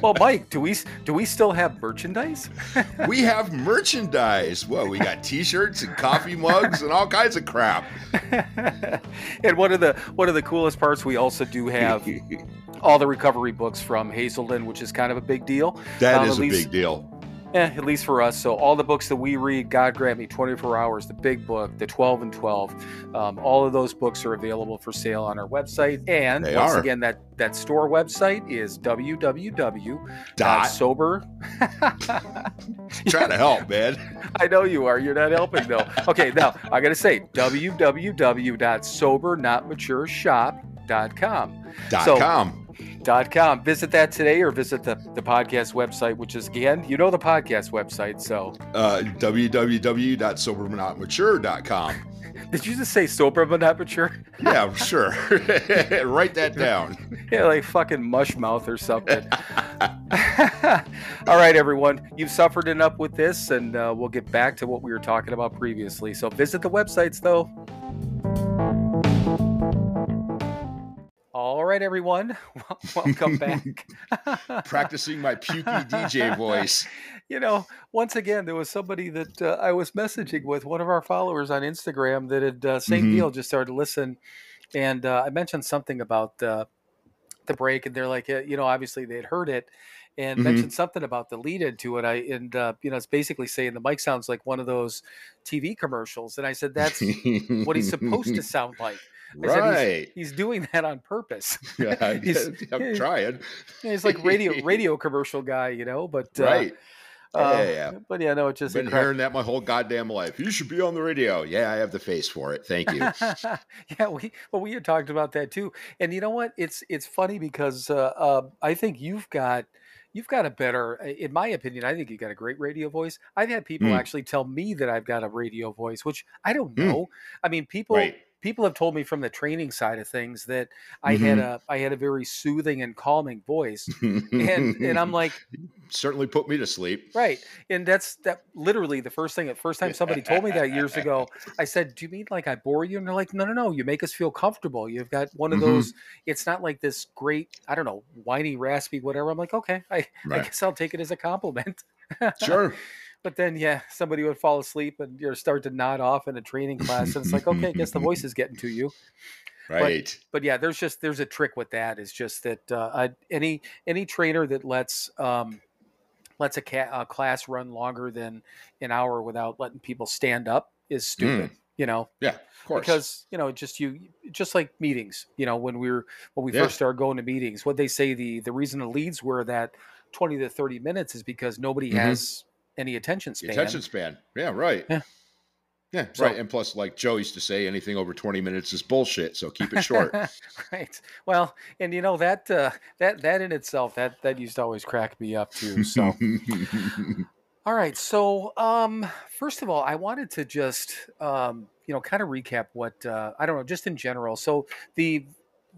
well, Mike, do we do we still have merchandise? We have merchandise. Well, we got T-shirts and coffee mugs and all kinds of crap. and one of the one of the coolest parts, we also do have all the recovery books from Hazelden, which is kind of a big deal. That Um, is a least- big deal. Eh, at least for us. So all the books that we read, God grant me 24 hours, the big book, the 12 and 12, um, all of those books are available for sale on our website. And They once are. again, that that store website is www.sober. Try to help, man. I know you are. You're not helping though. Okay, now I got to say www.sobernotmatureshop.com. Dot So- com. Dot com. Visit that today or visit the, the podcast website, which is again, you know the podcast website. So Uh, www.sobermanotmature.com. did you just say sober but not mature? Yeah, sure. Write that down. Yeah, like fucking mush mouth or something. All right, everyone. You've suffered enough with this, and uh, we'll get back to what we were talking about previously. So visit the websites, though. All right, everyone. Welcome back. Practicing my pukey DJ voice. You know, once again, there was somebody that uh, I was messaging with, one of our followers on Instagram, that had uh, same Mhm. deal, just started to listen, and uh, I mentioned something about uh, the break, and they're like, you know, obviously they had heard it, and Mhm. mentioned something about the lead into it. I and uh, you know, it's basically saying the mic sounds like one of those TV commercials, and I said that's what he's supposed to sound like. I said Right. He's doing that on purpose. Yeah, He's- I'm trying. He's like radio radio commercial guy, you know, but uh, Right. uh, Yeah, yeah. But yeah, no, it just Been cracked- hearing that my whole goddamn life. You should be on the radio. Yeah, I have the face for it. Thank you. yeah, we well we had talked about that too, and you know what? It's it's funny because uh, uh, I think you've got you've got a better, in my opinion, I think you've got a great radio voice. I've had people Mm. actually tell me that I've got a radio voice, which I don't Mm. know. I mean, people right. People have told me from the training side of things that I had Mm-hmm. a I had a very soothing and calming voice, and and I'm like. certainly put me to sleep. Right. And that's that literally the first thing, the first time somebody told me that years ago, I said, Do you mean like I bore you? And they're like, No, no, no. You make us feel comfortable. You've got one of Mhm. those, it's not like this great, I don't know, whiny, raspy, whatever. I'm like, Okay, I, I guess I'll take it as a compliment. Sure. But then, yeah, somebody would fall asleep and you know, start to nod off in a training class. And it's like, Okay, I guess the voice is getting to you. Right. But yeah, there's just, there's a trick with that. Is just that uh, I, any, any trainer that lets, um, lets a, ca- a class run longer than an hour without letting people stand up is stupid. You know, yeah, of course. because you know, just you, just like meetings. You know, when we were when we Yeah. first started going to meetings, what they say the the reason the leads were that twenty to thirty minutes is because nobody Mhm. has any attention span. attention span. Yeah, right. Yeah. Yeah, So- right. And plus, like Joe used to say, anything over 20 minutes is bullshit. So keep it short. right. Well, and you know that uh, that that in itself that that used to always crack me up too. So. All right. So, um, first of all, I wanted to just, um, you know, kind of recap what uh, I don't know, just in general. So the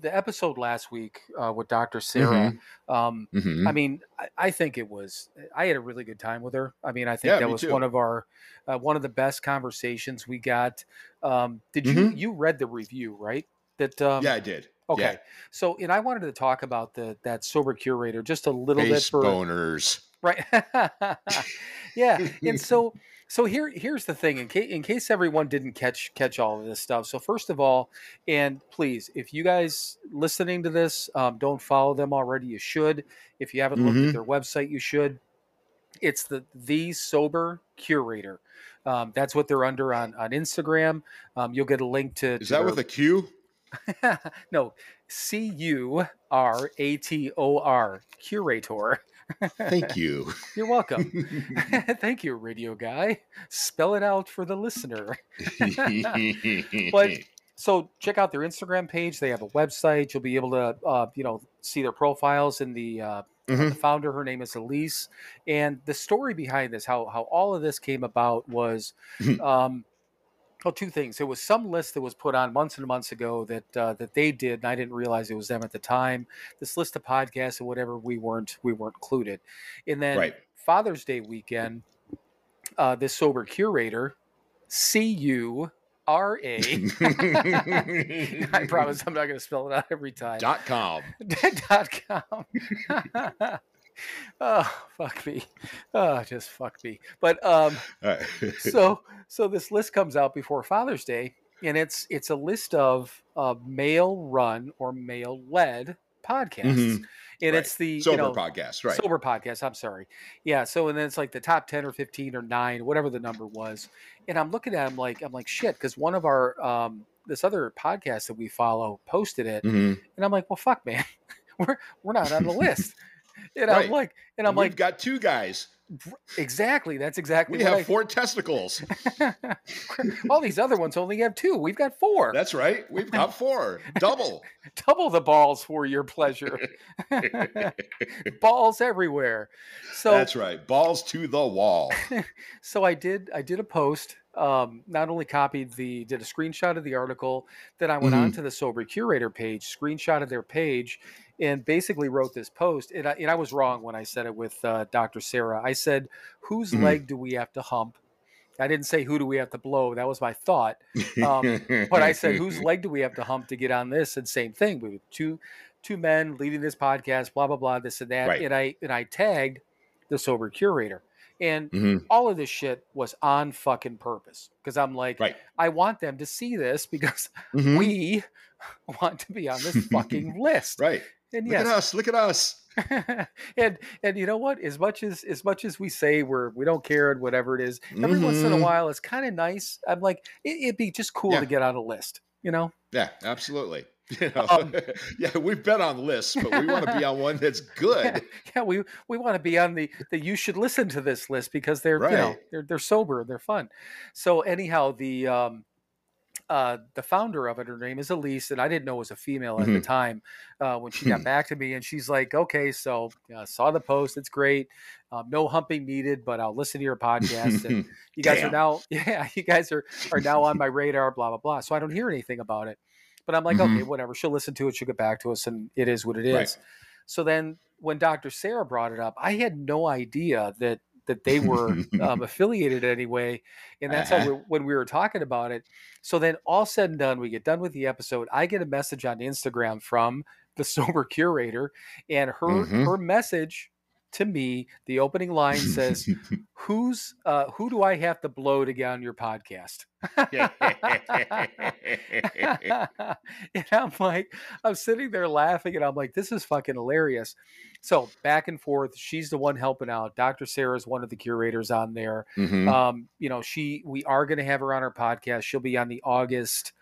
the episode last week uh, with Dr. Sarah, um, Mhm. I mean, I, I think it was. I had a really good time with her. I mean, I think Yeah, that was too. one of our uh, one of the best conversations we got. Um, did you you read the review right? That um, Mm-hmm. yeah, I did. Okay. So, and I wanted to talk about the that sober curator just a little bit Base for boners. right yeah and so so here here's the thing in case in case everyone didn't catch catch all of this stuff so first of all and please if you guys listening to this um, don't follow them already you should. If you haven't looked Mhm. at their website you should. It's the the sober curator. Um, that's what they're under on on instagram. Um, you'll get a link to Is that with a Q? no c u r a t o r curator Thank you. you're welcome Thank you, radio guy. Spell it out for the listener. But so check out their Instagram page. They have a website. You'll be able to, uh, you know, see their profiles and the uh, Mhm. the founder. Her name is Elise, and the story behind this, how how all of this came about was, um, well, two things. There was some list that was put on months and months ago that uh, that they did, and I didn't realize it was them at the time. This list of podcasts and whatever we weren't we weren't included, and then Right. Father's Day weekend, uh, this sober curator, C U R A. I promise I'm not going to spell it out every time. Dot com. Dot com. oh fuck me. Oh, just fuck me. But um, right. so so this list comes out before Father's Day, and it's it's a list of uh, male run or male led podcasts, Mhm. and Right. it's the Sober you know, podcast, right? sober podcast. I'm sorry. Yeah. So and then it's like the top ten or fifteen or nine, whatever the number was. And I'm looking at them like I'm like shit because one of our um this other podcast that we follow posted it, Mhm. and I'm like, well, fuck, man, we're we're not on the list. And I'm like, and I'm like, We've like, got two guys. exactly. That's exactly We have I, four testicles. All these other ones only have two. We've got four. That's right. We've got four. Double. Double the balls for your pleasure. balls everywhere. So That's right. Balls to the wall. so I did I did a post. Um, not only copied the did a screenshot of the article, then I went Mhm. on to the sober curator page, screenshot of their page, and basically wrote this post. And I, and I was wrong when I said it with uh, Dr. Sarah. I said, "Whose Mhm. leg do we have to hump?" I didn't say who do we have to blow. That was my thought. Um, But I said, whose leg do we have to hump to get on this? And same thing. We have two two men leading this podcast, blah blah blah, this and that. Right. And I and I tagged the sober curator. And Mhm. all of this shit was on fucking purpose. Because I'm like, Right. I want them to see this because Mhm. we want to be on this fucking list. Right. And Look at us. Look at us. and and you know what? As much as as much as we say we're we don't care and whatever it is, every once in a Mhm. while it's kind of nice. I'm like, it, it'd be just cool Yeah. to get on a list, you know? Yeah, absolutely. You know, Um, yeah, we've been on lists, but we want to be on one that's good. yeah, we we want to be on the the you should listen to this list because they're you know they're they're sober, they're fun. So anyhow, the um uh the founder of it, her name is Elise, and I didn't know it was a female at the Mhm. time uh, when she got back to me, and she's like, "Okay, so uh, saw the post, it's great, um, no humping needed, but I'll listen to your podcast." And you guys are now, yeah, you guys are are now on my radar, blah blah blah. So I don't hear anything about it, but I'm like, Mhm. okay, whatever. She'll listen to it, she'll get back to us, and it is what it is. Right. So then when Dr. Sarah brought it up, I had no idea that that they were um, affiliated anyway, and that's how Uh-huh. we, when we were talking about it. So then all said and done, we get done with the episode. I get a message on Instagram from the sober curator, and her Mhm. her message to me, the opening line says, "Who's uh, who do I have to blow to get on your podcast?" and I'm like, I'm sitting there laughing, and I'm like, this is fucking hilarious. So back and forth, she's the one helping out. Dr. Sarah is one of the curators on there. Mhm. Um, you know, she we are going to have her on our podcast. She'll be on the August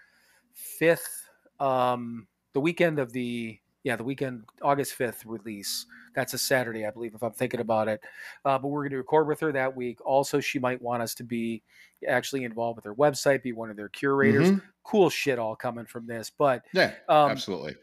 fifth, um, the weekend of the yeah, the weekend August fifth release. That's a Saturday, I believe, if I'm thinking about it. Uh, but we're going to record with her that week. Also, she might want us to be actually involved with her website, be one of their curators. Mhm. Cool shit all coming from this. But Yeah, um, absolutely.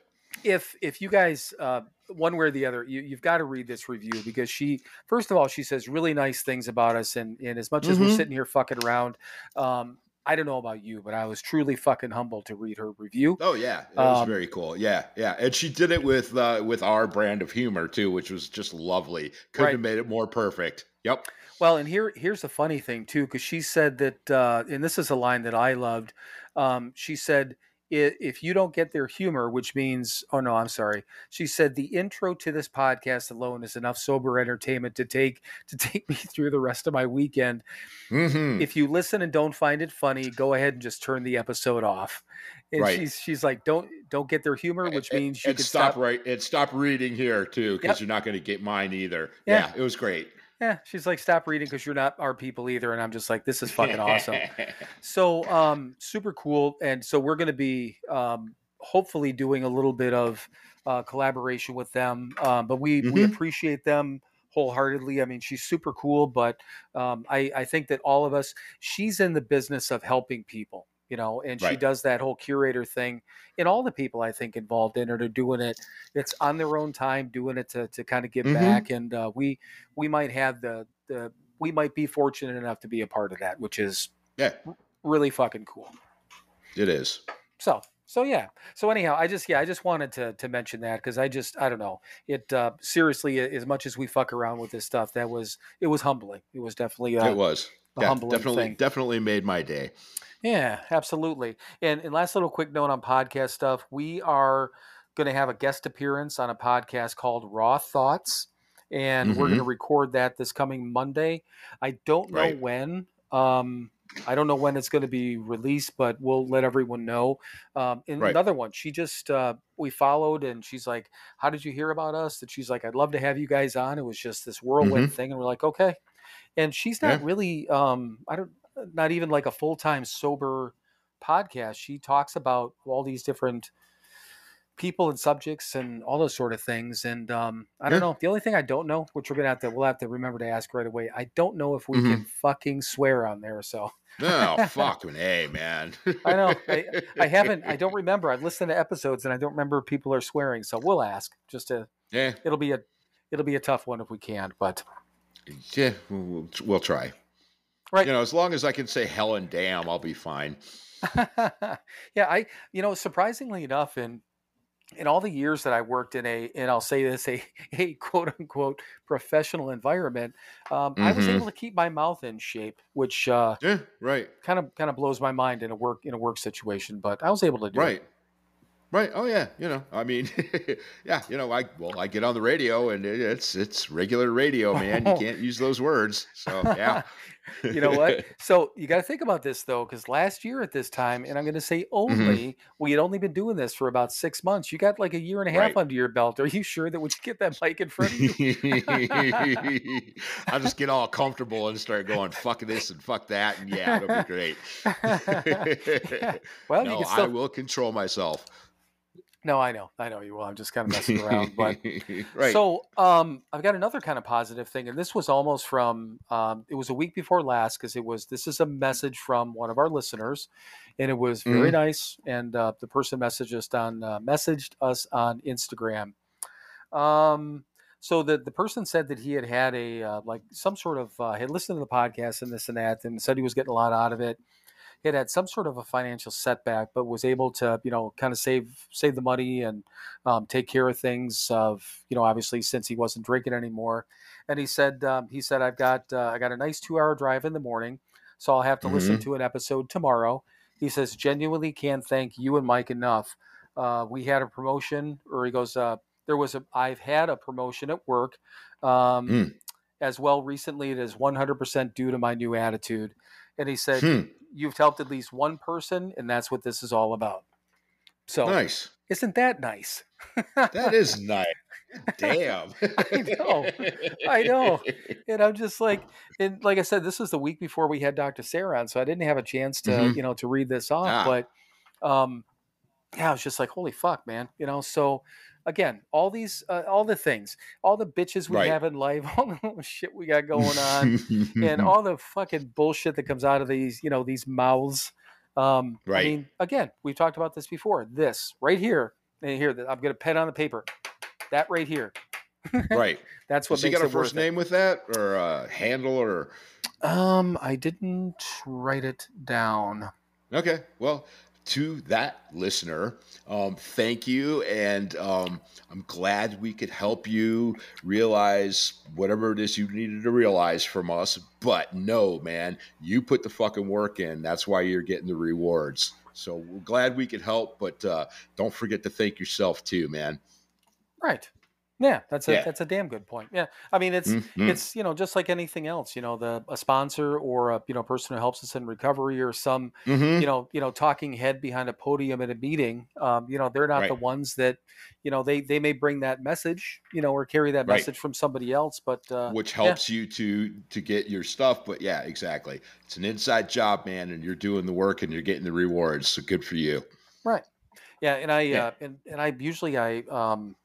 if if you guys uh, one way or the other you, you've got to read this review because she first of all she says really nice things about us and and as much as we're Mhm. sitting here fucking around um i don't know about you but i was truly fucking humbled to read her review Oh yeah, it was um, very cool. Yeah, yeah, and she did it with uh, with our brand of humor too, which was just lovely. Couldn't Right. have made it more perfect. Yep. well and here here's the funny thing too because she said that uh and this is a line that i loved um she said if you don't get their humor, which means, oh no, I'm sorry. She said the intro to this podcast alone is enough sober entertainment to take to take me through the rest of my weekend. Mhm. If you listen and don't find it funny, go ahead and just turn the episode off. And Right. she's she's like, don't don't get their humor, which And- means you and can stop, stop. right and stop reading here too because Yep. you're not going to get mine either. Yeah. Yeah. it was great. Yeah, she's like, stop reading because you're not our people either. And I'm just like, this is fucking awesome. So um, super cool, and so we're going to be um, hopefully doing a little bit of uh, collaboration with them. Um, but we we Mhm. appreciate them wholeheartedly. I mean, she's super cool, but um, I I think that all of us, she's in the business of helping people. You know, and she does that whole curator thing. And all the people I think involved in it are doing it. It's on their own time, doing it to to kind of give Mhm. back. And uh, we we might have the the we might be fortunate enough to be a part of that, which is yeah, really fucking cool. it is. So so yeah. So anyhow, I just yeah, I just wanted to to mention that because I just I don't know it uh, seriously as much as we fuck around with this stuff, that was it was humbling. It was definitely uh, it was. Yeah, humbling definitely, thing. definitely made my day. Yeah, absolutely. And, and last little quick note on podcast stuff. We are going to have a guest appearance on a podcast called Raw Thoughts, and we're going to record that this coming Monday. I don't know Right. when. Um, I don't know when it's going to be released, but we'll let everyone know. Um, and Right. another one, she just uh, we followed, and she's like, "How did you hear about us?" And she's like, "I'd love to have you guys on." It was just this whirlwind thing, and we're like, "Okay." And she's not Yeah. really, um, I don't, not even like a full time sober podcast. She talks about all these different people and subjects and all those sort of things. And um, I don't know. The only thing I don't know, which we're gonna have to, we'll have to remember to ask right away. I don't know if we Mhm. can fucking swear on there. So No, fucking hey, man. I know. I, I haven't. I don't remember. I've listened to episodes and I don't remember people are swearing. So we'll ask. Just to. yeah, It'll be a. It'll be a tough one if we can. But yeah, we'll, we'll try. Right. You know, as long as I can say hell and damn, I'll be fine. yeah, I you know surprisingly enough, in in all the years that I worked in a and I'll say this a a quote unquote professional environment, um, I was Mhm. able to keep my mouth in shape, which uh, Yeah, right, kind of kind of blows my mind in a work in a work situation. But I was able to do right. it. Right. Oh yeah. You know. I mean, yeah. You know. I well, I get on the radio and it, it's it's regular radio, man. You can't use those words. So yeah. you know what? So you got to think about this though, because last year at this time, and I'm going to say Mm-hmm. only, we had only been doing this for about six months. You got like a year and a half Right. under your belt. Are you sure that when you get that mic in front of you? I'll just get all comfortable and start going fuck this and fuck that, and yeah, it'll be great. well, you no, can I will control myself. No, I know, I know you will. I'm just kind of messing around, but right. So, um, I've got another kind of positive thing, and this was almost from. Um, it was a week before last because it was. This is a message from one of our listeners, and it was very Mhm. nice. And uh, the person messaged us on uh, messaged us on Instagram. Um, so the the person said that he had had a uh, like some sort of uh, had listened to the podcast and this and that, and said he was getting a lot out of it. He had some sort of a financial setback, but was able to you know kind of save save the money and um, take care of things. Of you know, obviously since he wasn't drinking anymore, and he said um, he said I've got uh, I got a nice two hour drive in the morning, so I'll have to listen to an episode tomorrow. He says genuinely can't thank you and Mike enough. Uh, we had a promotion, or he goes, uh, there was a I've had a promotion at work, um, Mm. as well recently. It is 100% due to my new attitude, and he said Hmm. You've helped at least one person, and that's what this is all about. So Nice. isn't that nice? That is nice. Damn. I know. I know. And I'm just like, and like I said, this was the week before we had Dr. Sarah on, so I didn't have a chance to, Mhm. you know, to read this off. Ah. But, um, yeah, I was just like, holy fuck, man, you know. So, again, all these, uh, all the things, all the bitches we Right. have in life, all the shit we got going on, and all the fucking bullshit that comes out of these, you know, these mouths. Um, I mean, again, we've talked about this before. This right here, and here, I'm going to pen on the paper. That right here. right. That's what he makes got a it first it. name with that or a handle or? Um, I didn't write it down. Okay. Well, to that listener, um, thank you. And um, I'm glad we could help you realize whatever it is you needed to realize from us. But no, man, you put the fucking work in. That's why you're getting the rewards. So we're glad we could help, but uh, don't forget to thank yourself too, man. Right. Yeah, that's a Yeah. that's a damn good point. Yeah, I mean it's Mhm. it's you know just like anything else, you know the a sponsor or a you know person who helps us in recovery or some Mhm. you know you know talking head behind a podium at a meeting, um, you know they're not the Right. ones that you know they they may bring that message you know or carry that Right. message from somebody else, but uh, which helps you to to get your stuff. But yeah, exactly. It's an inside job, man, and you're doing the work and you're getting the rewards. So good for you. Right. Yeah, and I Yeah. uh, and and I usually I um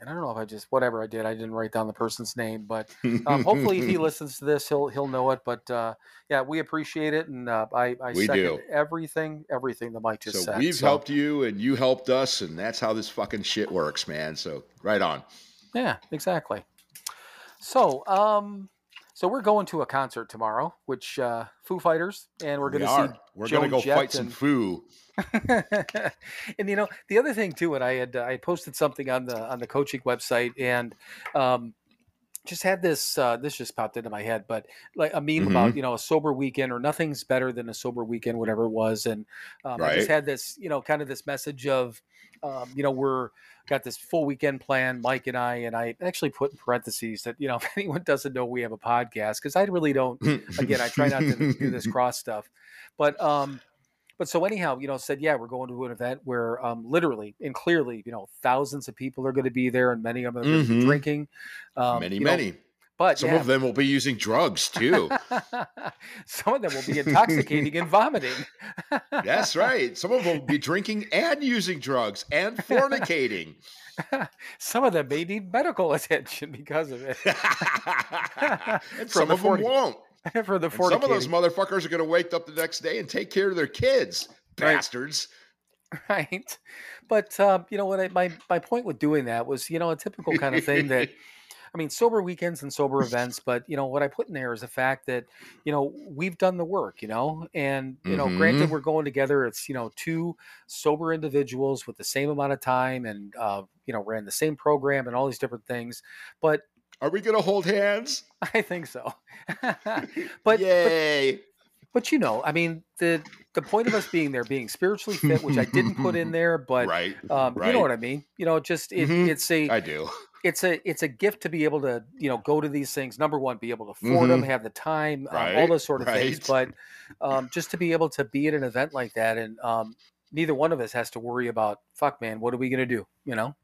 and I don't know if I just whatever I did I didn't write down the person's name, but um, hopefully if he listens to this he'll he'll know it. But uh, yeah, we appreciate it, and uh, I I We second do. everything everything that Mike just so said. we've So, helped you and you helped us, and that's how this fucking shit works, man. So right on. Yeah, exactly. So um. So we're going to a concert tomorrow, which uh, Foo Fighters, and we're going we to see We're gonna go Jett fight some and- foo. and you know the other thing too, and I had uh, I posted something on the on the coaching website, and um, just had this uh, this just popped into my head, but like a meme Mm-hmm. about you know a sober weekend or nothing's better than a sober weekend, whatever it was, and um, I just had this you know kind of this message of um, you know we're got this full weekend plan, Mike and I, and I actually put in parentheses that you know if anyone doesn't know we have a podcast because I really don't again, I try not to do this cross stuff, but um, but so anyhow, you know, said yeah, we're going to an event where um, literally and clearly, you know, thousands of people are going to be there, and many of them are going to be Mhm. drinking. Um, many, you know, many. But Some yeah, of them will be using drugs too. some of them will be intoxicating and vomiting. That's right. Some of them will be drinking and using drugs and fornicating. some of them may need medical attention because of it. and some of them won't. For the some of those motherfuckers are going to wake up the next day and take care of their kids. Right. Bastards. right? But um, you know what? I, my my point with doing that was, you know, a typical kind of thing that I mean, sober weekends and sober events, but you know what I put in there is the fact that you know we've done the work, you know, and you know, granted, Mhm. we're going together. It's you know two sober individuals with the same amount of time, and uh, you know, ran the same program and all these different things. But Are we going to hold hands? I think so. but, but Yay. but you know, I mean, the the point of us being there, being spiritually fit, which I didn't put in there, but right. um, you know what I mean. You know, just it, Mhm. it's a I do. It's a it's a gift to be able to you know go to these things number one be able to afford them have the time um, all Mm-hmm. Those sort of things but um, just to be able to be at an event like that and um, neither one of us has to worry about fuck man what are we gonna do you know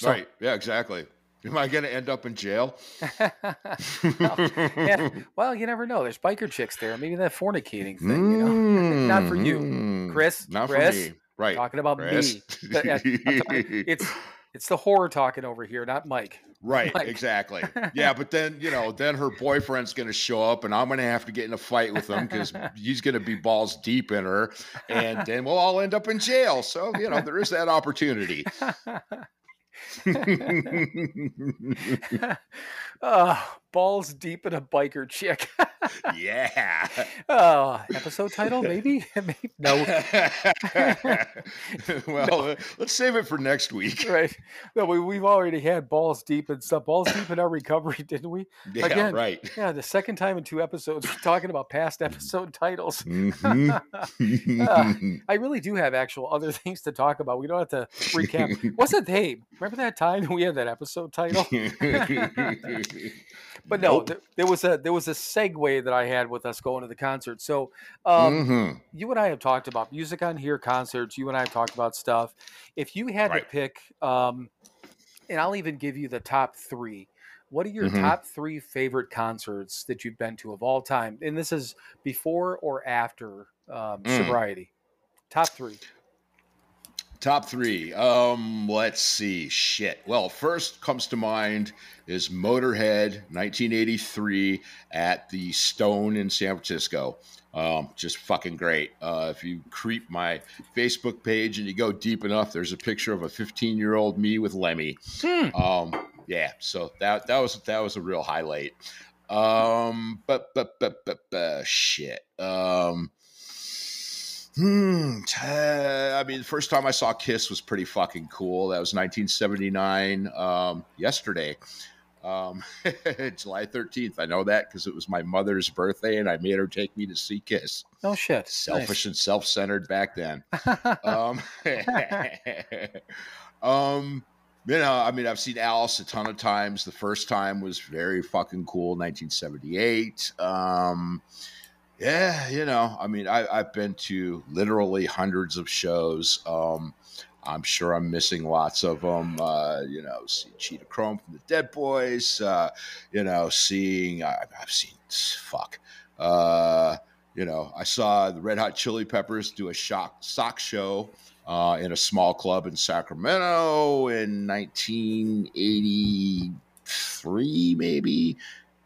So- Right. Yeah, exactly. Am I going to end up in jail? well, yeah, well you never know there's biker chicks there maybe that fornicating thing you know Not for you, Mm, Chris, Not Chris, for me. Right. talking about Chris. me But, yeah, talking- it's it's the horror talking over here not mike Right, Like- exactly. Yeah, but then you know, then her boyfriend's going to show up, and I'm going to have to get in a fight with him because he's going to be balls deep in her, and then we'll all end up in jail. So you know, there is that opportunity. Uh, balls deep in a biker chick. yeah. oh, episode title maybe? maybe no. well, uh, let's save it for next week. Right. No, we, we've already had balls deep in stuff. Balls deep in our recovery, didn't we? Yeah, Again. right. Yeah, the second time in two episodes, we're talking about past episode titles. Mhm. I really do have actual other things to talk about. We don't have to recap. What's that? Hey, remember that time we had that episode title? But no, Nope. there, there was a there was a segue that I had with us going to the concert. So um, Mhm. you and I have talked about music on here, concerts. You and I have talked about stuff. If you had to pick, um, and I'll even give you the top three. What are your Mhm. top three favorite concerts that you've been to of all time? And this is before or after um, Mm. sobriety. Top three. Top three. Um, let's see. Shit. Well, first comes to mind is Motorhead, 1983, at the Stone in San Francisco. Um, just fucking great. Uh, if you creep my Facebook page and you go deep enough, there's a picture of a 15 year old me with Lemmy. Hmm. Um, yeah. So that that was that was a real highlight. Um, but but but but, but shit. Um. Hmm. I mean, the first time I saw Kiss was pretty fucking cool. That was 1979. Um, yesterday. Um, July 13th. I know that because it was my mother's birthday and I made her take me to see Kiss. No shit. Selfish and self centered back then. um, um, you know, I mean, I've seen Alice a ton of times. The first time was very fucking cool, 1978. Um, yeah, you know, I mean, I, I've been to literally hundreds of shows. Um, I'm sure I'm missing lots of them. Uh, you know, see Cheetah Chrome from the Dead Boys. Uh, you know, seeing I, I've seen fuck. Uh, you know, I saw the Red Hot Chili Peppers do a shock sock show uh, in a small club in Sacramento in 1983, maybe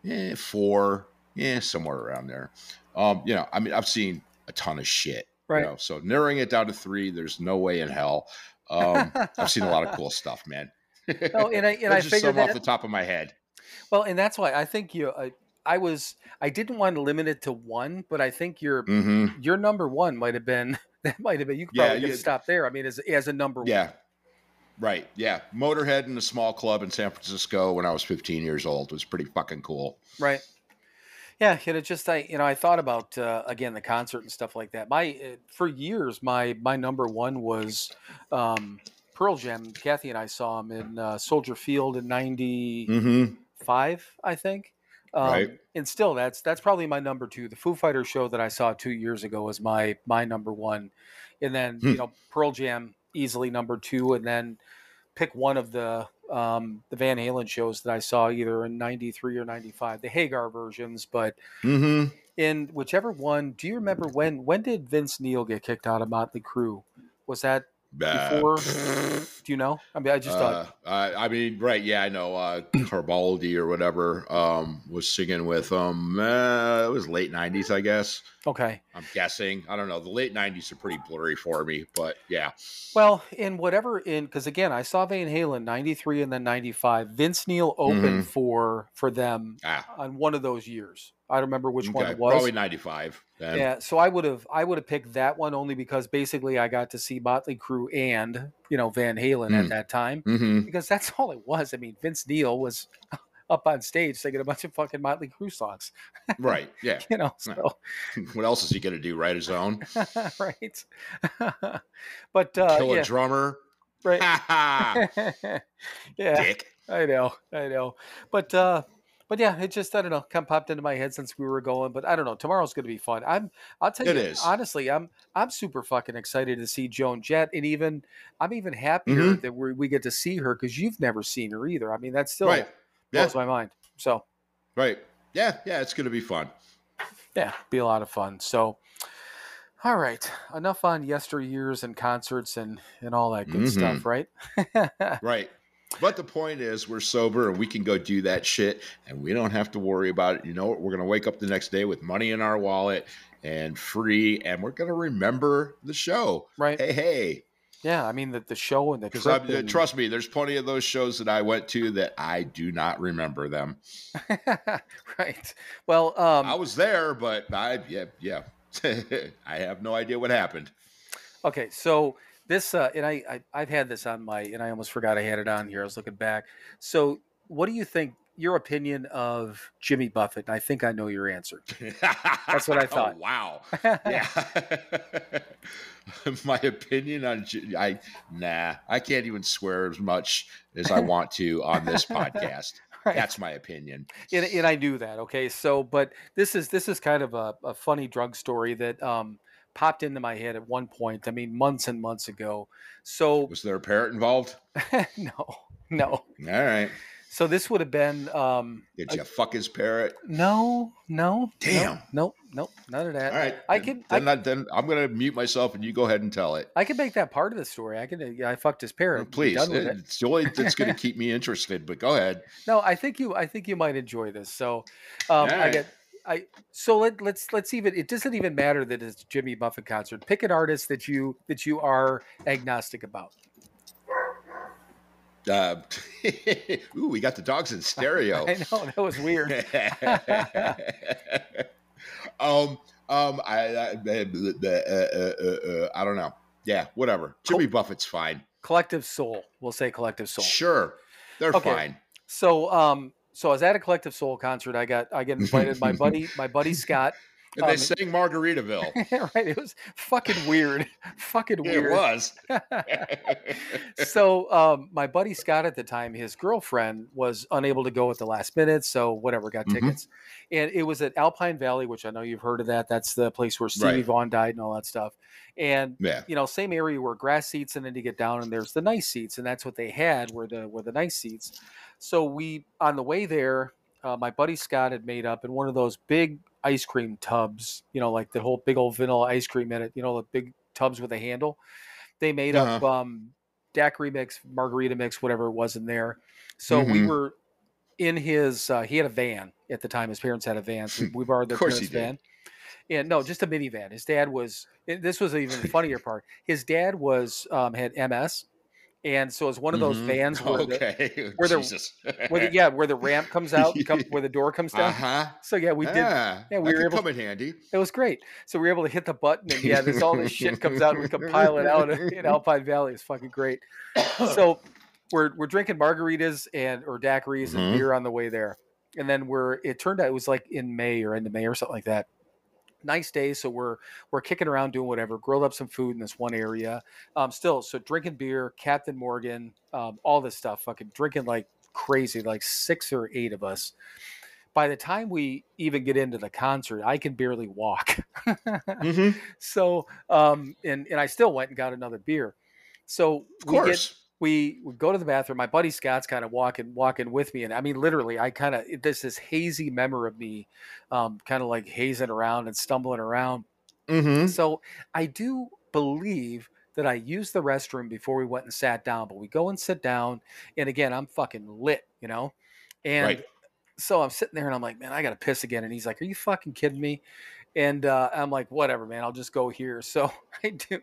eh, four, yeah, somewhere around there. Um, you know, I mean, I've seen a ton of shit. Right. You know, so narrowing it down to three, there's no way in hell. Um, I've seen a lot of cool stuff, man. No, and I and I are figured some off the top of my head. Well, and that's why I think you. I, I was. I didn't want to limit it to one, but I think your hmm your number one might have been that might have been. You could Yeah, probably just stop there. I mean, as as a number one. Yeah. one. Right. Yeah. Motorhead in a small club in San Francisco when I was 15 years old was pretty fucking cool. Right. Yeah, and it just I you know I thought about uh, again the concert and stuff like that. My uh, for years my my number one was um, Pearl Jam. Kathy and I saw him in uh, Soldier Field in '95, Mm-hmm. I think. Um, Right. And still, that's that's probably my number two. The Foo Fighters show that I saw two years ago was my my number one, and then Hmm. you know Pearl Jam easily number two, and then pick one of the um, the Van Halen shows that I saw either in '93 or '95, the Hagar versions. But Mm-hmm. in whichever one, do you remember when when did Vince Neil get kicked out of Motley Crue? Was that before? do you know? I mean, I just uh, thought I, I mean, right? Yeah, I know. Uh, Carbaldi or whatever um, was singing with them. Uh, it was late '90s, I guess. okay. I'm guessing. I don't know. The late '90s are pretty blurry for me, but yeah. Well, in whatever in because again, I saw Van Halen '93 and then '95. Vince Neil opened Mhm. for for them Ah, on one of those years. I don't remember which one it was. Probably '95. Yeah, so I would have I would have picked that one only because basically I got to see Motley Crue and you know Van Halen at Mm. that time Mm-hmm. because that's all it was. I mean, Vince Neil was up on stage singing a bunch of fucking Motley Crue songs, Right. Yeah. you know. So what else is he gonna do? Write his own? right, but uh, Kill a yeah, drummer? right. Yeah, Dick. I know, I know, but uh, but yeah, it just I don't know, kind of popped into my head since we were going. But I don't know, tomorrow's going to be fun. I'm, I'll tell It you is. honestly, I'm I'm super fucking excited to see Joan Jett, and even I'm even happier Mhm. that we we get to see her because you've never seen her either. I mean, that still Right. Yeah. blows my mind. So Right. Yeah. Yeah. It's gonna be fun. yeah, be a lot of fun. So. All right, enough on yesteryears and concerts and and all that good Mhm. stuff, right? Right. But the point is, we're sober and we can go do that shit and we don't have to worry about it. You know what? We're going to wake up the next day with money in our wallet and free, and we're going to remember the show. right? Hey, hey. Yeah, I mean the the show and the trip. and- trust me, there's plenty of those shows that I went to that I do not remember them. right. Well, um, I was there, but I, yeah, yeah. I have no idea what happened. okay. So this, uh, and I, I, I've had this on my, and I almost forgot I had it on here. I was looking back. So, what do you think? Your opinion of Jimmy Buffett? And I think I know your answer. That's what I thought. Oh, wow. yeah. My opinion on I nah, I can't even swear as much as I want to on this podcast. Right. That's my opinion. and, and I knew that. Okay, so but this is this is kind of a, a funny drug story that um, popped into my head at one point. I mean, months and months ago. So Was there a parrot involved? no, no. All right. So this would have been um, Did you fuck his parrot? no, no, Damn. no, no, none of that. All right. I then- can- I Then, I, then I'm going to mute myself and you go ahead and tell it. I can make that part of the story. I can. Yeah, I fucked his parrot. Be Please. done with it. It's the only that's going to keep me interested, but go ahead. No, I think you. I think you might enjoy this. So, um, I get. I so let let's let's even. It doesn't even matter that it's Jimmy Buffett concert. Pick an artist that you that you are agnostic about. Uh, ooh, we got the dogs in stereo. I know that was weird. um, um, I, I, uh, uh, uh, uh, I don't know. Yeah, whatever. Jimmy Buffett's fine. Collective Soul. We'll say Collective Soul. Sure, they're Okay. fine. So, um, so I was at a Collective Soul concert. I got I get invited. my buddy, my buddy Scott. And they Um, sang Margaritaville. right, it was fucking weird. fucking Yeah, it was. so um, my buddy Scott at the time, his girlfriend was unable to go at the last minute, so whatever, got Mhm. tickets, and it was at Alpine Valley, which I know you've heard of that. That's the place where Stevie Right. Vaughn died and all that stuff. And yeah. you know, same area where grass seats, and then you get down, and there's the nice seats, and that's what they had were the were the nice seats. So we on the way there, uh, my buddy Scott had made up in one of those big ice cream tubs, you know, like the whole big old vanilla ice cream in it, you know, the big tubs with a handle. They made up Uh-huh. um, daiquiri mix, margarita mix, whatever it was in there. So we Mhm. were in his. Uh, he had a van at the time. His parents had a van, so we borrowed their parents' van. And no, just a minivan. His dad was. This was even the funnier part. His dad was um, had MS, and so it was one of those Mhm. vans where the, where the- where the yeah where the ramp comes out, come, where the door comes down. Uh-huh. So yeah, we did. Yeah, yeah, we were able- come in handy. It was great. So we were able to hit the button, and yeah, this all this shit comes out, and we can pile it out in Alpine Valley. It's fucking great. So we're we're drinking margaritas and or daiquiris Mhm. and beer on the way there, and then we're it turned out it was like in May or end of May or something like that. Nice day, so we're we're kicking around doing whatever. Grilled up some food in this one area. Um, still, so drinking beer, Captain Morgan, um, all this stuff. Fucking drinking like crazy, like six or eight of us. By the time we even get into the concert, I can barely walk. Mhm. so um and and I still went and got another beer. So Of we get course. We, we go to the bathroom. My buddy Scott's kind of walking walking with me, and I mean literally, I kind of there's this hazy memory of me, um, kind of like hazing around and stumbling around. Mhm. So I do believe that I used the restroom before we went and sat down, but we go and sit down, and again, I'm fucking lit, you know, and Right. so I'm sitting there and I'm like, man, I gotta piss again. And he's like, Are you fucking kidding me? And uh, I'm like, whatever, man, I'll just go here. So I do.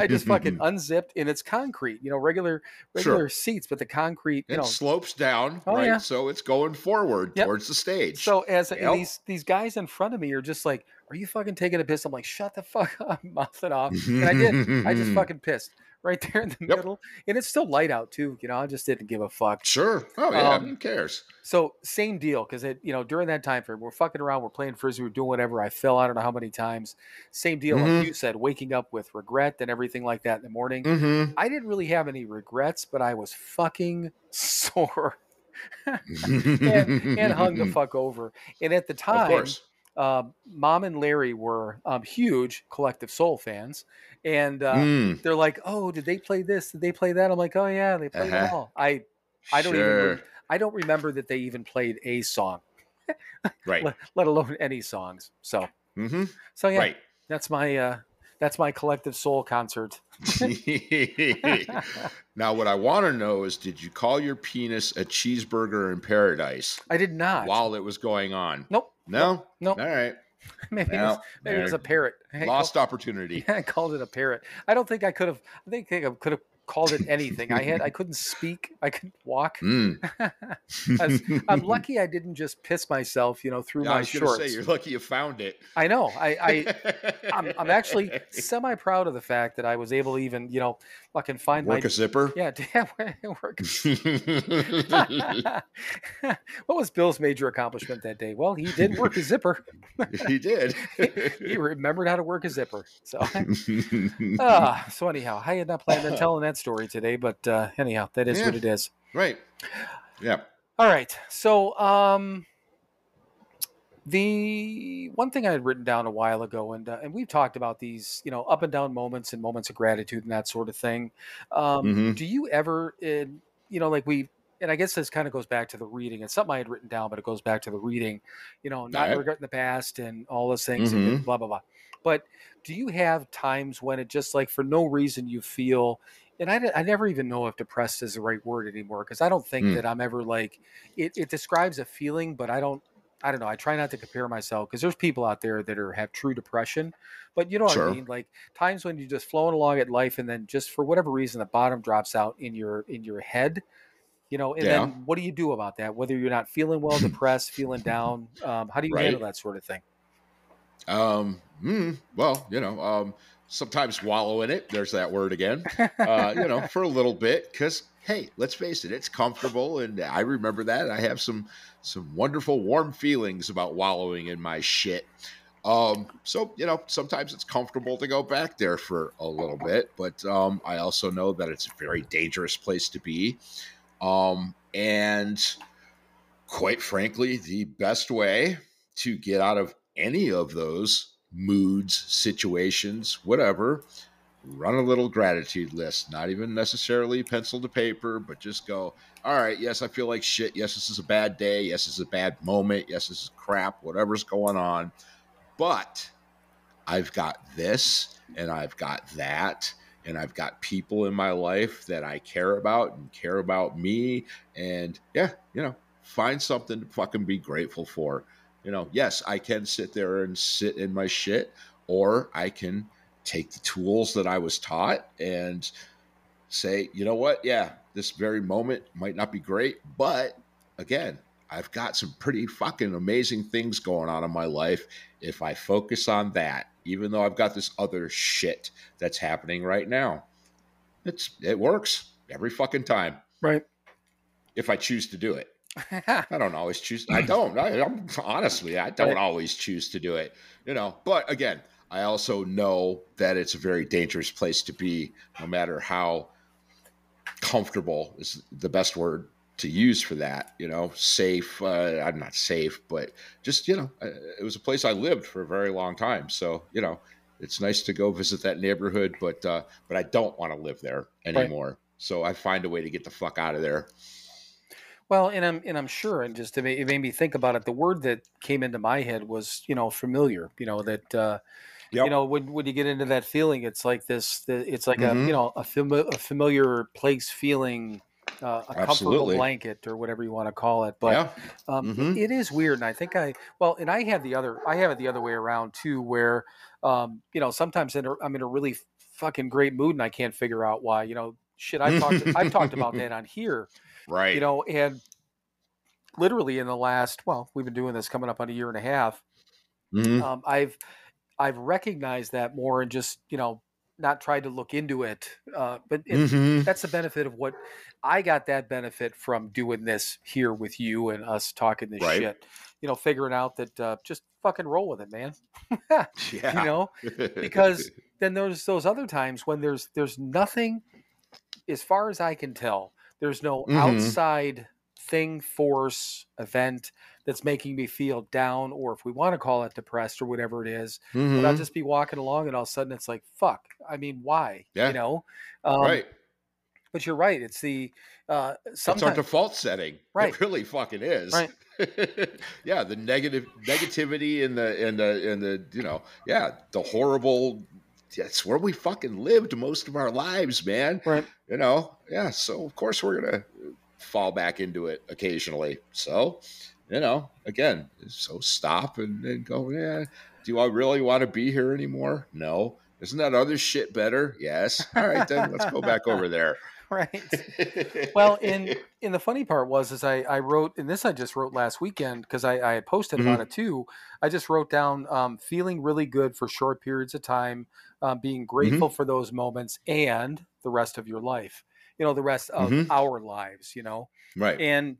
I just fucking unzipped and it's concrete, you know, regular regular seats, but the concrete, you It know. slopes down, Oh, right? yeah. So it's going forward Yep. towards the stage. So as Yep. these these guys in front of me are just like, "Are you fucking taking a piss?" I'm like, "Shut the fuck up, mouth it off." And I did. I just fucking pissed right there in the Yep. middle, and it's still light out too. You know, I just didn't give a fuck. Sure. Oh yeah. Um, Who cares? So same deal because it, you know, during that time frame, we're fucking around, we're playing frisbee, we're doing whatever. I fell, I don't know how many times. Same deal, Mhm. like you said, waking up with regret and everything like that in the morning. Mm-hmm. I didn't really have any regrets, but I was fucking sore and, and hung the fuck over. And at the time, um, Mom and Larry were um, huge Collective Soul fans, and uh, Mm, they're like, "Oh, did they play this? Did they play that?" I'm like, "Oh yeah, they played it Uh-huh. all." I I don't even sure. rem- I don't remember that they even played a song, Right. let, let alone any songs. So hmm so yeah, Right. that's my uh, that's my Collective Soul concert. now, what I want to know is, did you call your penis a cheeseburger in paradise I did not. while it was going on? Nope. No. Nope. All right. Maybe, it was, maybe it was a parrot. I Lost opportunity. I called it a parrot. I don't think I could have. I think I could have called it anything. I had. I couldn't speak. I couldn't walk. Mm. was- I'm lucky I didn't just piss myself, you know, through I my to shorts. say, you're lucky you found it. I know. I, I I'm, I'm actually semi proud of the fact that I was able to even, you know, fucking find work my a zipper. yeah, damn work. what was Bill's major accomplishment that day? Well, he did work a zipper. he did. he remembered how to work a zipper. So, ah, so anyhow, I had not planned on telling that story today, but uh, anyhow, that is what it is. right. Yeah. All right. So, um, the one thing I had written down a while ago, and uh, and we've talked about these, you know, up and down moments and moments of gratitude and that sort of thing. Um, Mhm. Do you ever, in, you know, like we, and I guess this kind of goes back to the reading. It's something I had written down, but it goes back to the reading. You know, not Alright. regretting the past and all those things, and Mhm. blah blah blah. But do you have times when it just like for no reason you feel and I, I never even know if depressed is the right word anymore because I don't think Mm. that I'm ever like it, it describes a feeling, but I don't I don't know. I try not to compare myself because there's people out there that are have true depression, but you know what Sure. I mean. Like times when you're just flowing along at life, and then just for whatever reason, the bottom drops out in your in your head. You know, and Yeah. then what do you do about that? Whether you're not feeling well, depressed, feeling down, um, how do you Right. handle that sort of thing? Um, mm, well, you know, um, sometimes wallow in it. There's that word again. Uh, you know, for a little bit, because hey, let's face it, it's comfortable, and I remember that. I have some some wonderful, warm feelings about wallowing in my shit. Um, so you know, sometimes it's comfortable to go back there for a little bit, but um, I also know that it's a very dangerous place to be. Um, and quite frankly, the best way to get out of any of those moods, situations, whatever, run a little gratitude list. Not even necessarily pencil to paper, but just go, all right, yes, I feel like shit. Yes, this is a bad day. Yes, this is a bad moment. Yes, this is crap, whatever's going on. But I've got this and I've got that. And I've got people in my life that I care about and care about me. And yeah, you know, find something to fucking be grateful for. You know, yes, I can sit there and sit in my shit, or I can take the tools that I was taught and say, you know what? Yeah, this very moment might not be great, but again, I've got some pretty fucking amazing things going on in my life. If I focus on that, even though I've got this other shit that's happening right now, it's it works every fucking time. Right. If I choose to do it. I don't always choose. I don't. I, am honestly, I don't Right. always choose to do it. You know, but again, I also know that it's a very dangerous place to be, no matter how comfortable is the best word to use for that. You know, safe. Uh, I'm not safe, but just you know, uh, it was a place I lived for a very long time. So you know, it's nice to go visit that neighborhood, but uh, but I don't want to live there anymore. So I find a way to get the fuck out of there. Well, and I'm and I'm sure, and just to make, it made me think about it. The word that came into my head was, you know, familiar. You know that, uh, Yep. you know, when when you get into that feeling, it's like this. The, it's like a Mhm. you know a, a familiar place feeling, uh, a comfortable blanket or whatever you want to call it. But yeah. um, Mhm. it- it is weird, and I think I well, and I have the other, I have it the other way around too, where um, you know sometimes in a, I'm in a really fucking great mood and I can't figure out why. You know, shit, I've talked, I've talked about that on here Right. you know and literally in the last well we've been doing this coming up on a year and a half Mhm. um, i've i've recognized that more and just you know not tried to look into it uh, but it, Mhm. that's the benefit of what i got that benefit from doing this here with you and us talking this Right. shit you know figuring out that uh, just fucking roll with it man Yeah. you know because then there's those other times when there's there's nothing as far as i can tell there's no Mhm. outside thing force event that's making me feel down or if we want to call it depressed or whatever it is but i'll Mhm. just be walking along and all of a sudden it's like fuck i mean why Yeah. you know um, right. but you're right it's the uh It's our default setting. Right. It really fucking is. Right. yeah, the negative negativity and the and the and the you know, yeah, the horrible that's where we fucking lived most of our lives, man. right You know? Yeah, so of course we're gonna fall back into it occasionally. So, you know, again, so stop and, and go, yeah, do I really want to be here anymore? No. Isn't that other shit better? Yes. All right, then let's go back over there. right well in in the funny part was is i i wrote and this i just wrote last weekend because i i had posted Mm-hmm. about it too i just wrote down um, feeling really good for short periods of time um, being Mm-hmm. grateful for those moments and the rest of your life you know the rest of Mhm. our lives you know? Right. and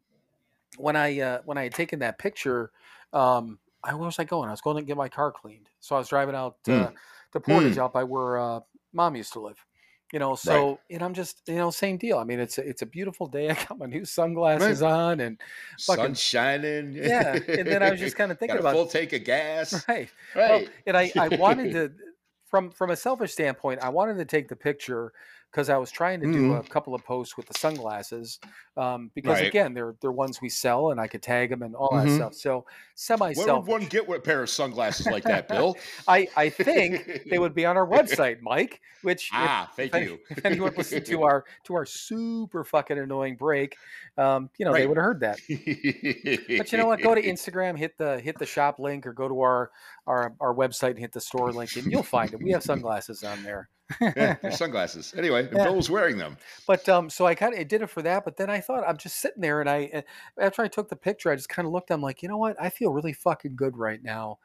when i uh, when i had taken that picture um I, where was i going i was going to get my car cleaned. So i was driving out uh, to portage out by where uh, mom used to live you know? So and i'm just you know same deal. I mean it's a, it's a beautiful day. I got my new sunglasses on and fucking- Sun shining. yeah. And then i was just kind of thinking about full tank of gas. right. Well, Right. and I, I wanted to from from a selfish standpoint i wanted to take the picture because i was trying to do Mhm. a couple of posts with the sunglasses um, because Right. again they're they're ones we sell and i could tag them and all Mhm. that stuff so semi Where would one get a pair of sunglasses like that, Bill? i i think they would be on our website mike which if- Ah, thank if, any- you. if anyone listened to our to our super fucking annoying break, um, you know they would have heard that. But you know what? Go to Instagram, hit the hit the shop link, or go to our our our website and hit the store link, and you'll find it. We have sunglasses on there. Yeah, your sunglasses. Anyway, Yeah. Bill was wearing them. But um, so I kind of did it for that. But then I thought I'm just sitting there, and I uh, after I took the picture, I just kind of looked. I'm like, you know what? I feel really fucking good right now,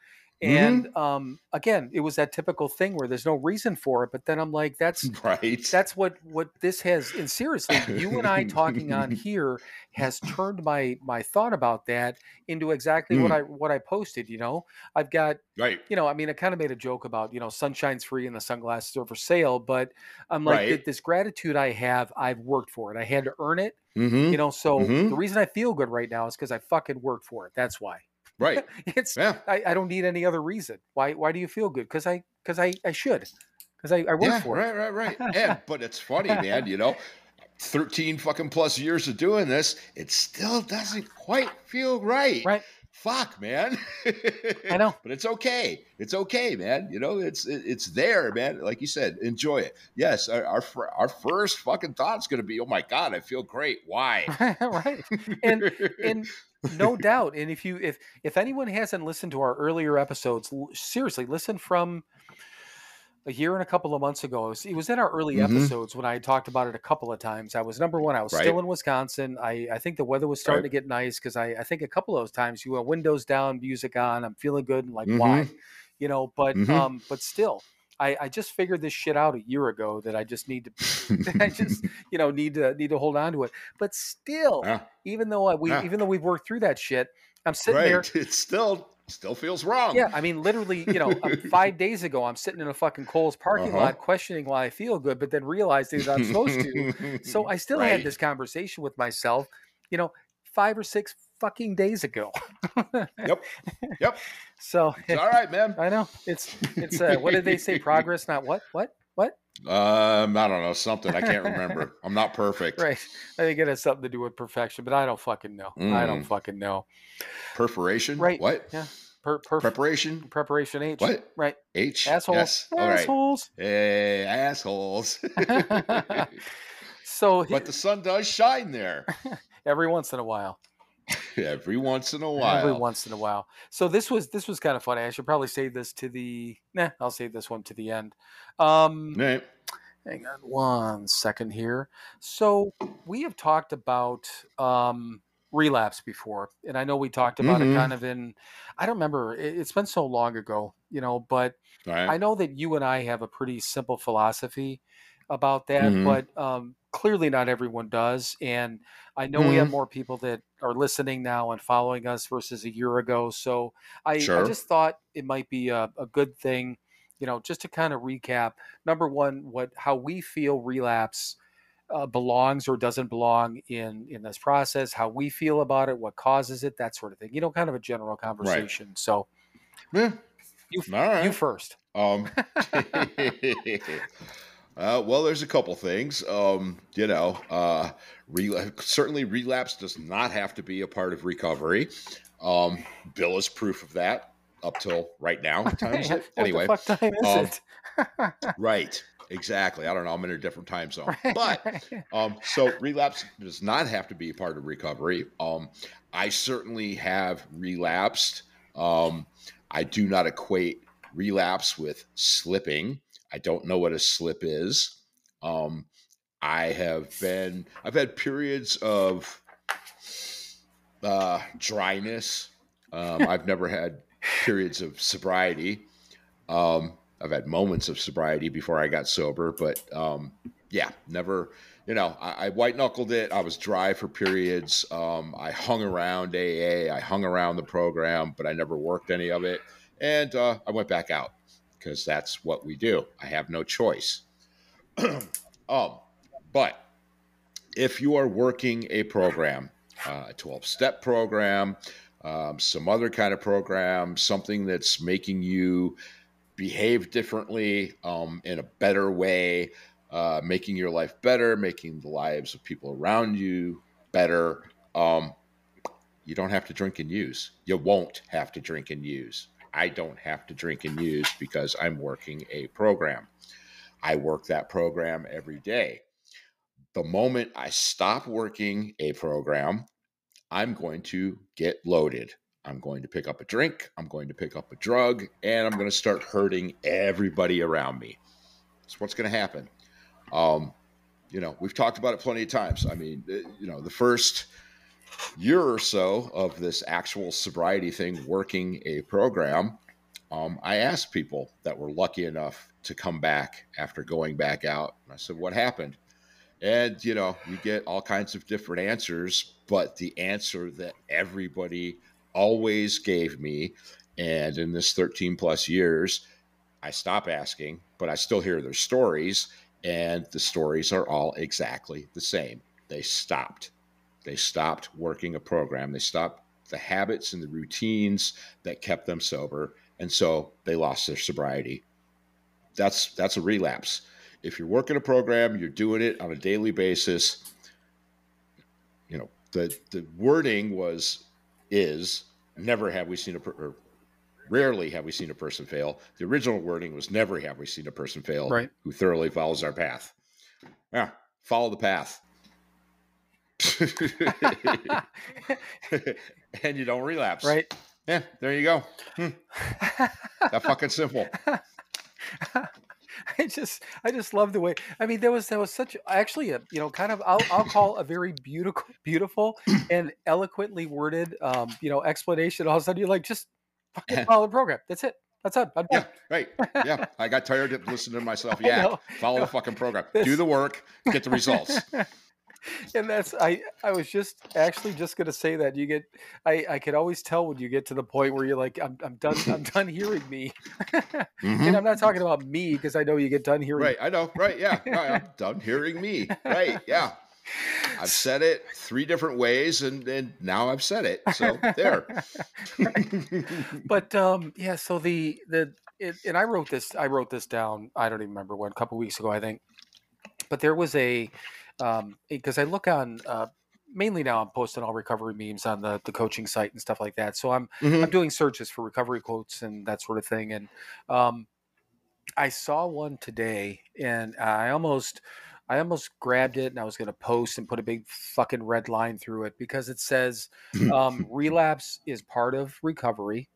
And um, again, it was that typical thing where there's no reason for it. But then I'm like, that's right. that's what what this has. And seriously, you and I talking on here has turned my my thought about that into exactly what Mm. I what I posted. You know, I've got right. you know, I mean, I kind of made a joke about, you know, sunshine's free and the sunglasses are for sale, but I'm like, Right. this gratitude I have, I've worked for it. I had to earn it, hmm you know. So Mhm. the reason I feel good right now is because I fucking worked for it. That's why. Right. It's Yeah. I, I don't need any other reason. Why why do you feel good? Because I because I I should because I I work Yeah. for it. Right. Right. Right. and but it's funny, man. You know, thirteen fucking plus years of doing this, it still doesn't quite feel right. Right. Fuck, man. I know. but it's okay. It's okay, man. You know, it's it, it's there, man. Like you said, enjoy it. Yes, our our, our first fucking thought's gonna be, oh my god, I feel great. Why? right. And and no doubt. And if you if if anyone hasn't listened to our earlier episodes, l- seriously, listen from a year and a couple of months ago. It was, it was in our early Mhm. episodes when I talked about it a couple of times. I was number one. I was Right. still in Wisconsin. I, I think the weather was starting Right. to get nice because I, I think a couple of those times you went windows down, music on. I'm feeling good and like Mhm. why, you know. But Mhm. um, but still. I, I just figured this shit out a year ago that I just need to I just you know need to need to hold on to it. But still, Yeah. even though I, we Yeah. even though we've worked through that shit, I'm sitting right. there. It still still feels wrong. Yeah, I mean, literally, you know, um, five days ago, I'm sitting in a fucking Kohl's parking Uh-huh. lot, questioning why I feel good, but then realizing that I'm supposed to. So I still had this conversation with myself, you know, five or six fucking days ago. Yep. Yep. So It's all right, man. I know it's it's uh, what did they say? Progress, not what? What? What? Um, I don't know something. I can't remember. I'm not perfect. Right. I think it has something to do with perfection, but I don't fucking know. I don't Mm. fucking know. Perforation. Right. What? Yeah. Per, per, Preparation. preparation H. What? Right. H. Assholes. Yes. All right. Assholes. Hey, assholes. So but the sun does shine there every once in a while. every once in a while. Every once in a while. So this was this was kind of funny. I should probably save this to the nah, I'll save this one to the end. Um Right. hang on one second here. So we have talked about um relapse before, and I know we talked about Mhm. it kind of in I don't remember, it, it's been so long ago, you know, but right. I know that you and I have a pretty simple philosophy about that, Mhm. but um, clearly not everyone does. And I know we have Mhm. more people that are listening now and following us versus a year ago. So I, I just thought it might be a, a good thing, you know, just to kind of recap. Number one, what how we feel relapse uh, belongs or doesn't belong in in this process, how we feel about it, what causes it, that sort of thing. You know, kind of a general conversation. So Yeah. you right. you first. Um, uh, well, there's a couple things. Um, you know, uh, rel- certainly relapse does not have to be a part of recovery. Um, Bill is proof of that up till right now. It. Anyway, the fuck time is um, it? right. Exactly. I don't know. I'm in a different time zone. But um, so relapse does not have to be a part of recovery. Um, I certainly have relapsed. Um, I do not equate relapse with slipping. I don't know what a slip is. Um, I have been, I've had periods of uh, dryness. Um, I've never had periods of sobriety. Um, I've had moments of sobriety before I got sober, but um, yeah, never. You know, I, I white knuckled it. I was dry for periods. Um, I hung around AA. I hung around the program, but I never worked any of it. And uh, I went back out because that's what we do. I have no choice. um, but if you are working a program, uh, a 12 step program, um, some other kind of program, something that's making you behave differently um, in a better way, uh, making your life better, making the lives of people around you better. Um, you don't have to drink and use. You won't have to drink and use. I don't have to drink and use because I'm working a program. I work that program every day. The moment I stop working a program, I'm going to get loaded. I'm going to pick up a drink, I'm going to pick up a drug, and I'm going to start hurting everybody around me. That's what's going to happen. Um, you know, we've talked about it plenty of times. I mean, uh, you know, the first year or so of this actual sobriety thing, working a program, um, I asked people that were lucky enough to come back after going back out. I said, "What happened?" And you know, you get all kinds of different answers, but the answer that everybody always gave me, and in this 13 plus years, I stop asking, but I still hear their stories, and the stories are all exactly the same. They stopped. They stopped working a program. They stopped the habits and the routines that kept them sober, and so they lost their sobriety. That's that's a relapse. If you're working a program, you're doing it on a daily basis. You know the the wording was is never have we seen a per, or rarely have we seen a person fail. The original wording was never have we seen a person fail Right. who thoroughly follows our path. Yeah, follow the path. and you don't relapse. right. Yeah, there you go. Hmm, that fucking simple. I just I just love the way I mean there was there was such actually a you know kind of I'll, I'll call a very beautiful beautiful and eloquently worded um you know explanation all of a sudden you're like just fucking follow the program that's it that's it I'm Yeah, right. Yeah, I got tired of listening to myself. Yeah, follow the fucking program. Do the work, get the results. And that's I I was just actually just gonna say that you get I I could always tell when you get to the point where you're like I'm I'm done I'm done hearing me Mhm. and I'm not talking about me because I know you get done hearing Right, I know. Right, yeah. Right, I'm done hearing me. Right, yeah. I've said it three different ways, and and now I've said it. So there. but um yeah so the the it, and i wrote this i wrote this down i don't even remember when a couple weeks ago i think but there was a um because i look on uh mainly now i'm posting all recovery memes on the the coaching site and stuff like that so i'm Mhm. i'm doing searches for recovery quotes and that sort of thing and um i saw one today and i almost i almost grabbed it and i was going to post and put a big fucking red line through it because it says um, relapse is part of recovery.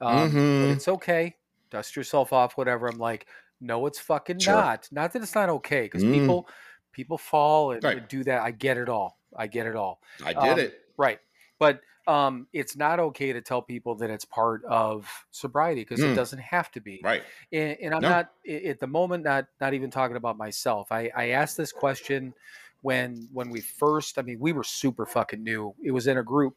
Um, Mhm. it's okay. Dust yourself off, whatever. I'm like, no, it's fucking Sure. not. Not that it's not okay, because Mm. people people fall and, Right. do that. I get it all. I get it all. I did Um, it. Right. But um, it's not okay to tell people that it's part of sobriety because it Mm. doesn't have to be. Right. And, and I'm No. not at the moment not not even talking about myself. I, I asked this question when when we first. I mean, we were super fucking new. It was in a group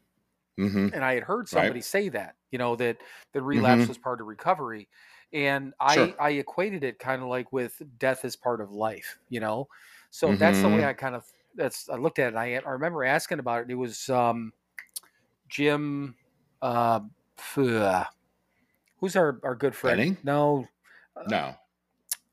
hmm and I had heard Right. somebody say that, you know, that the relapse Mhm. was part of recovery. And I, Sure. I equated it kind of like with death as part of life, you know? So that's the way Mhm. I kind of, that's, I looked at it. I, I remember asking about it. It was um, Jim, uh, who's our, our good friend? Benning? No. No.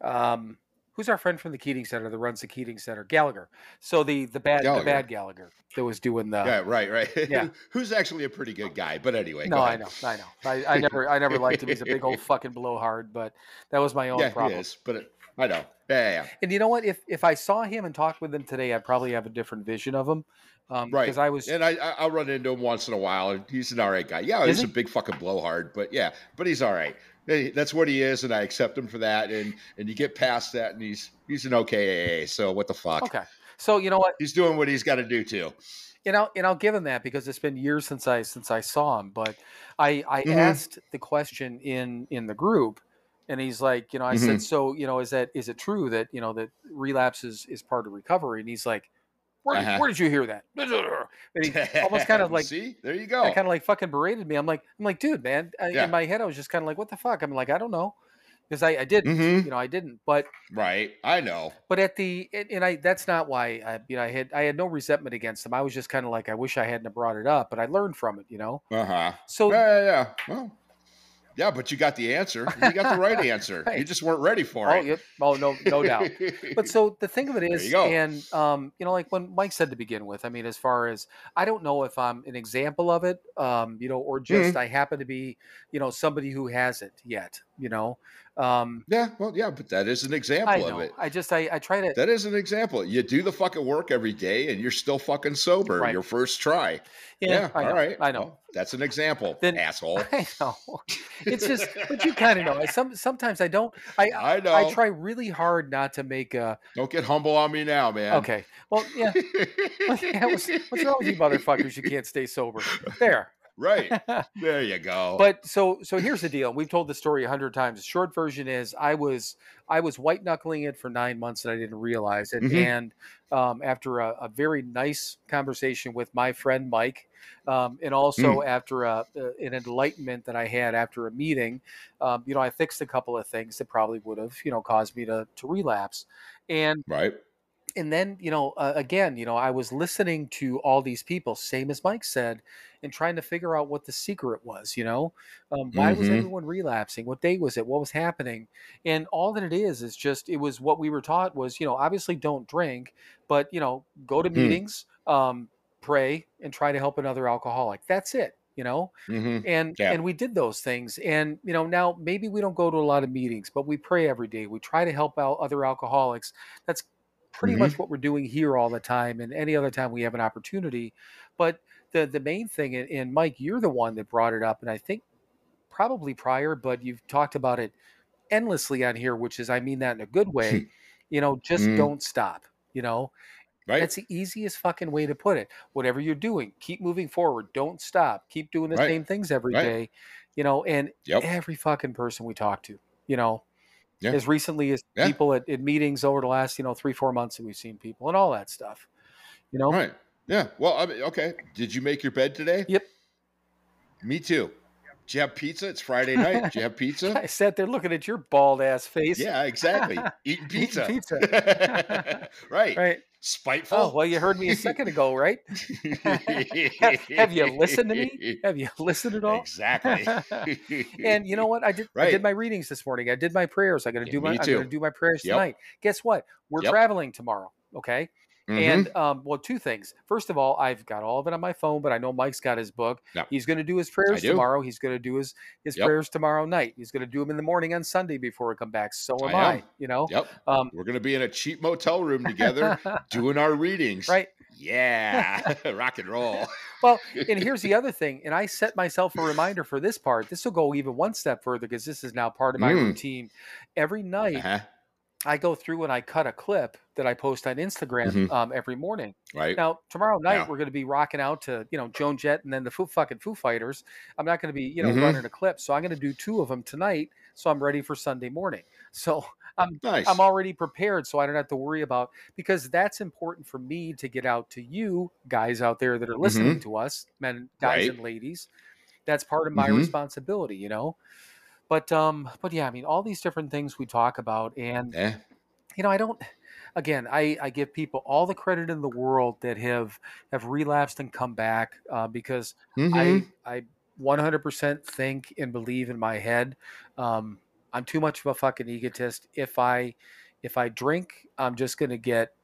Um, who's our friend from the Keating Center that runs the Keating Center? Gallagher. So the, the bad, the Gallagher. bad Gallagher that was doing the, yeah. Right. Right. yeah. Who's actually a pretty good guy? But anyway. No, I know, I know. I, I never, I never liked him. He's a big old fucking blowhard, but that was my own Yeah, problem. he is. But it, I know. Yeah. Yeah. yeah. And you know what? If if I saw him and talked with him today, I'd probably have a different vision of him. Um, Right. Because I was, And I, I I'll run into him once in a while, he's an all right guy. Yeah, he's he? a big fucking blowhard, but yeah, but he's all right. Hey, That's what he is, and I accept him for that. And and you get past that, and he's he's an okay AA. So what the fuck? okay. So you know what? He's doing what he's got to do too. And I'll and I'll give him that because it's been years since I since I saw him. But I I Mhm. asked the question in in the group, and he's like, you know, I Mm-hmm. said, so you know, is that is it true that you know that relapse is is part of recovery? And he's like, where did, Uh-huh. where did you hear that? And he almost kind of like see, there you go. kind of like fucking berated me. I'm like, I'm like, dude, man. I, Yeah. In my head, I was just kind of like, what the fuck? I'm like, I don't know, because I, I didn't, Mhm. you know, I didn't. But right, I know. but at the and, and I that's not why I you know I had I had no resentment against him. I was just kind of like, I wish I hadn't brought it up, but I learned from it, you know. Uh huh. So Yeah, yeah, yeah. Well, yeah, but you got the answer. You got the right answer. You just weren't ready for oh, it. yep, oh no, no doubt. But so the thing of it is, and um, you know, like when Mike said to begin with, I mean, as far as I don't know if I'm an example of it, um, you know, or just Mm-hmm. I happen to be, you know, somebody who hasn't yet, you know. Um, yeah, well, yeah, but that is an example I of it. I just I, I try to That is an example. You do the fucking work every day, and you're still fucking sober. Right. Your first try. yeah, Yeah, I know, all right. I know. Well, that's an example, Then- asshole. I know. It's just, but you kind of know. I, some sometimes I don't. I I know. I try really hard not to make a. Don't get humble on me now, man. Okay. Well, yeah. yeah what's, what's wrong with you, motherfuckers? You can't stay sober. There. Right. There you go. but so so here's the deal. We've told the story a hundred times. The short version is I was I was white knuckling it for nine months and I didn't realize it. Mhm. And um, after a, a very nice conversation with my friend Mike, um, and also after a, uh, an enlightenment that I had after a meeting, um, you know, I fixed a couple of things that probably would have you know caused me to to relapse. And right. And then you know uh, again you know i was listening to all these people same as mike said and trying to figure out what the secret was you know? Um, why was Mhm. everyone relapsing? What day was it? What was happening? And all that it is is just it was what we were taught was you know obviously don't drink but you know go to Hmm. meetings um, pray and try to help another alcoholic. That's it you know? Hmm and Yeah. and we did those things and you know now maybe we don't go to a lot of meetings but we pray every day. We try to help out other alcoholics. That's pretty Mhm. much what we're doing here all the time and any other time we have an opportunity but the the main thing and, mike you're the one that brought it up and i think probably prior but you've talked about it endlessly on here which is i mean that in a good way you know just Mm. don't stop you know Right. that's the easiest fucking way to put it. Whatever you're doing, keep moving forward. Don't stop. Keep doing the Right. same things every day. Right. You know, and Yep. every fucking person we talk to, you know, Yeah. as recently as Yeah. people at, at meetings over the last, you know, three, four months that we've seen people and all that stuff. You know? Right. Yeah. Well, I mean, okay. Did you make your bed today? Yep. Me too. Did you have pizza? It's Friday night. Did you have pizza? I sat there looking at your bald ass face. yeah, exactly. Eating pizza. pizza. right. Right. Spiteful. Oh, well, you heard me a second ago, right? have you listened to me? Have you listened at all? Exactly. and you know what? I did. I did my readings this morning. I did my prayers. I got to Yeah, do my. I'm going to do my prayers Yep. tonight. Guess what? We're Yep. traveling tomorrow. Okay. Mhm. And um, well, two things. First of all, I've got all of it on my phone, but I know Mike's got his book. Yep. He's going to do his prayers do. tomorrow. He's going to do his his Yep. prayers tomorrow night. He's going to do them in the morning on Sunday before we come back. So am I I. You know. Yep. Um, We're gonna be in a cheap motel room together doing our readings. right. Yeah. Rock and roll. Well, and here's the other thing. And I set myself a reminder for this part. This will go even one step further because this is now part of my Mm. routine. Every night, Uh-huh. I go through and I cut a clip that I post on Instagram Mhm. um, every morning. Right. Now, tomorrow night Yeah. we're going to be rocking out to you know Joan Jett and then the Foo fucking Foo Fighters. I'm not going to be you know Mhm. running a clip, so I'm going to do two of them tonight, so I'm ready for Sunday morning. So I'm nice. I'm already prepared, so I don't have to worry about because that's important for me to get out to you guys out there that are listening to us, men, guys, Mm-hmm. Right. and ladies. That's part of my Mhm. responsibility, you know. But um, but yeah, I mean, all these different things we talk about, and yeah. you know, I don't. Again, I, I give people all the credit in the world that have have relapsed and come back uh, because Mhm. I I 100% think and believe in my head. Um, I'm too much of a fucking egotist. If I if I drink, I'm just gonna get.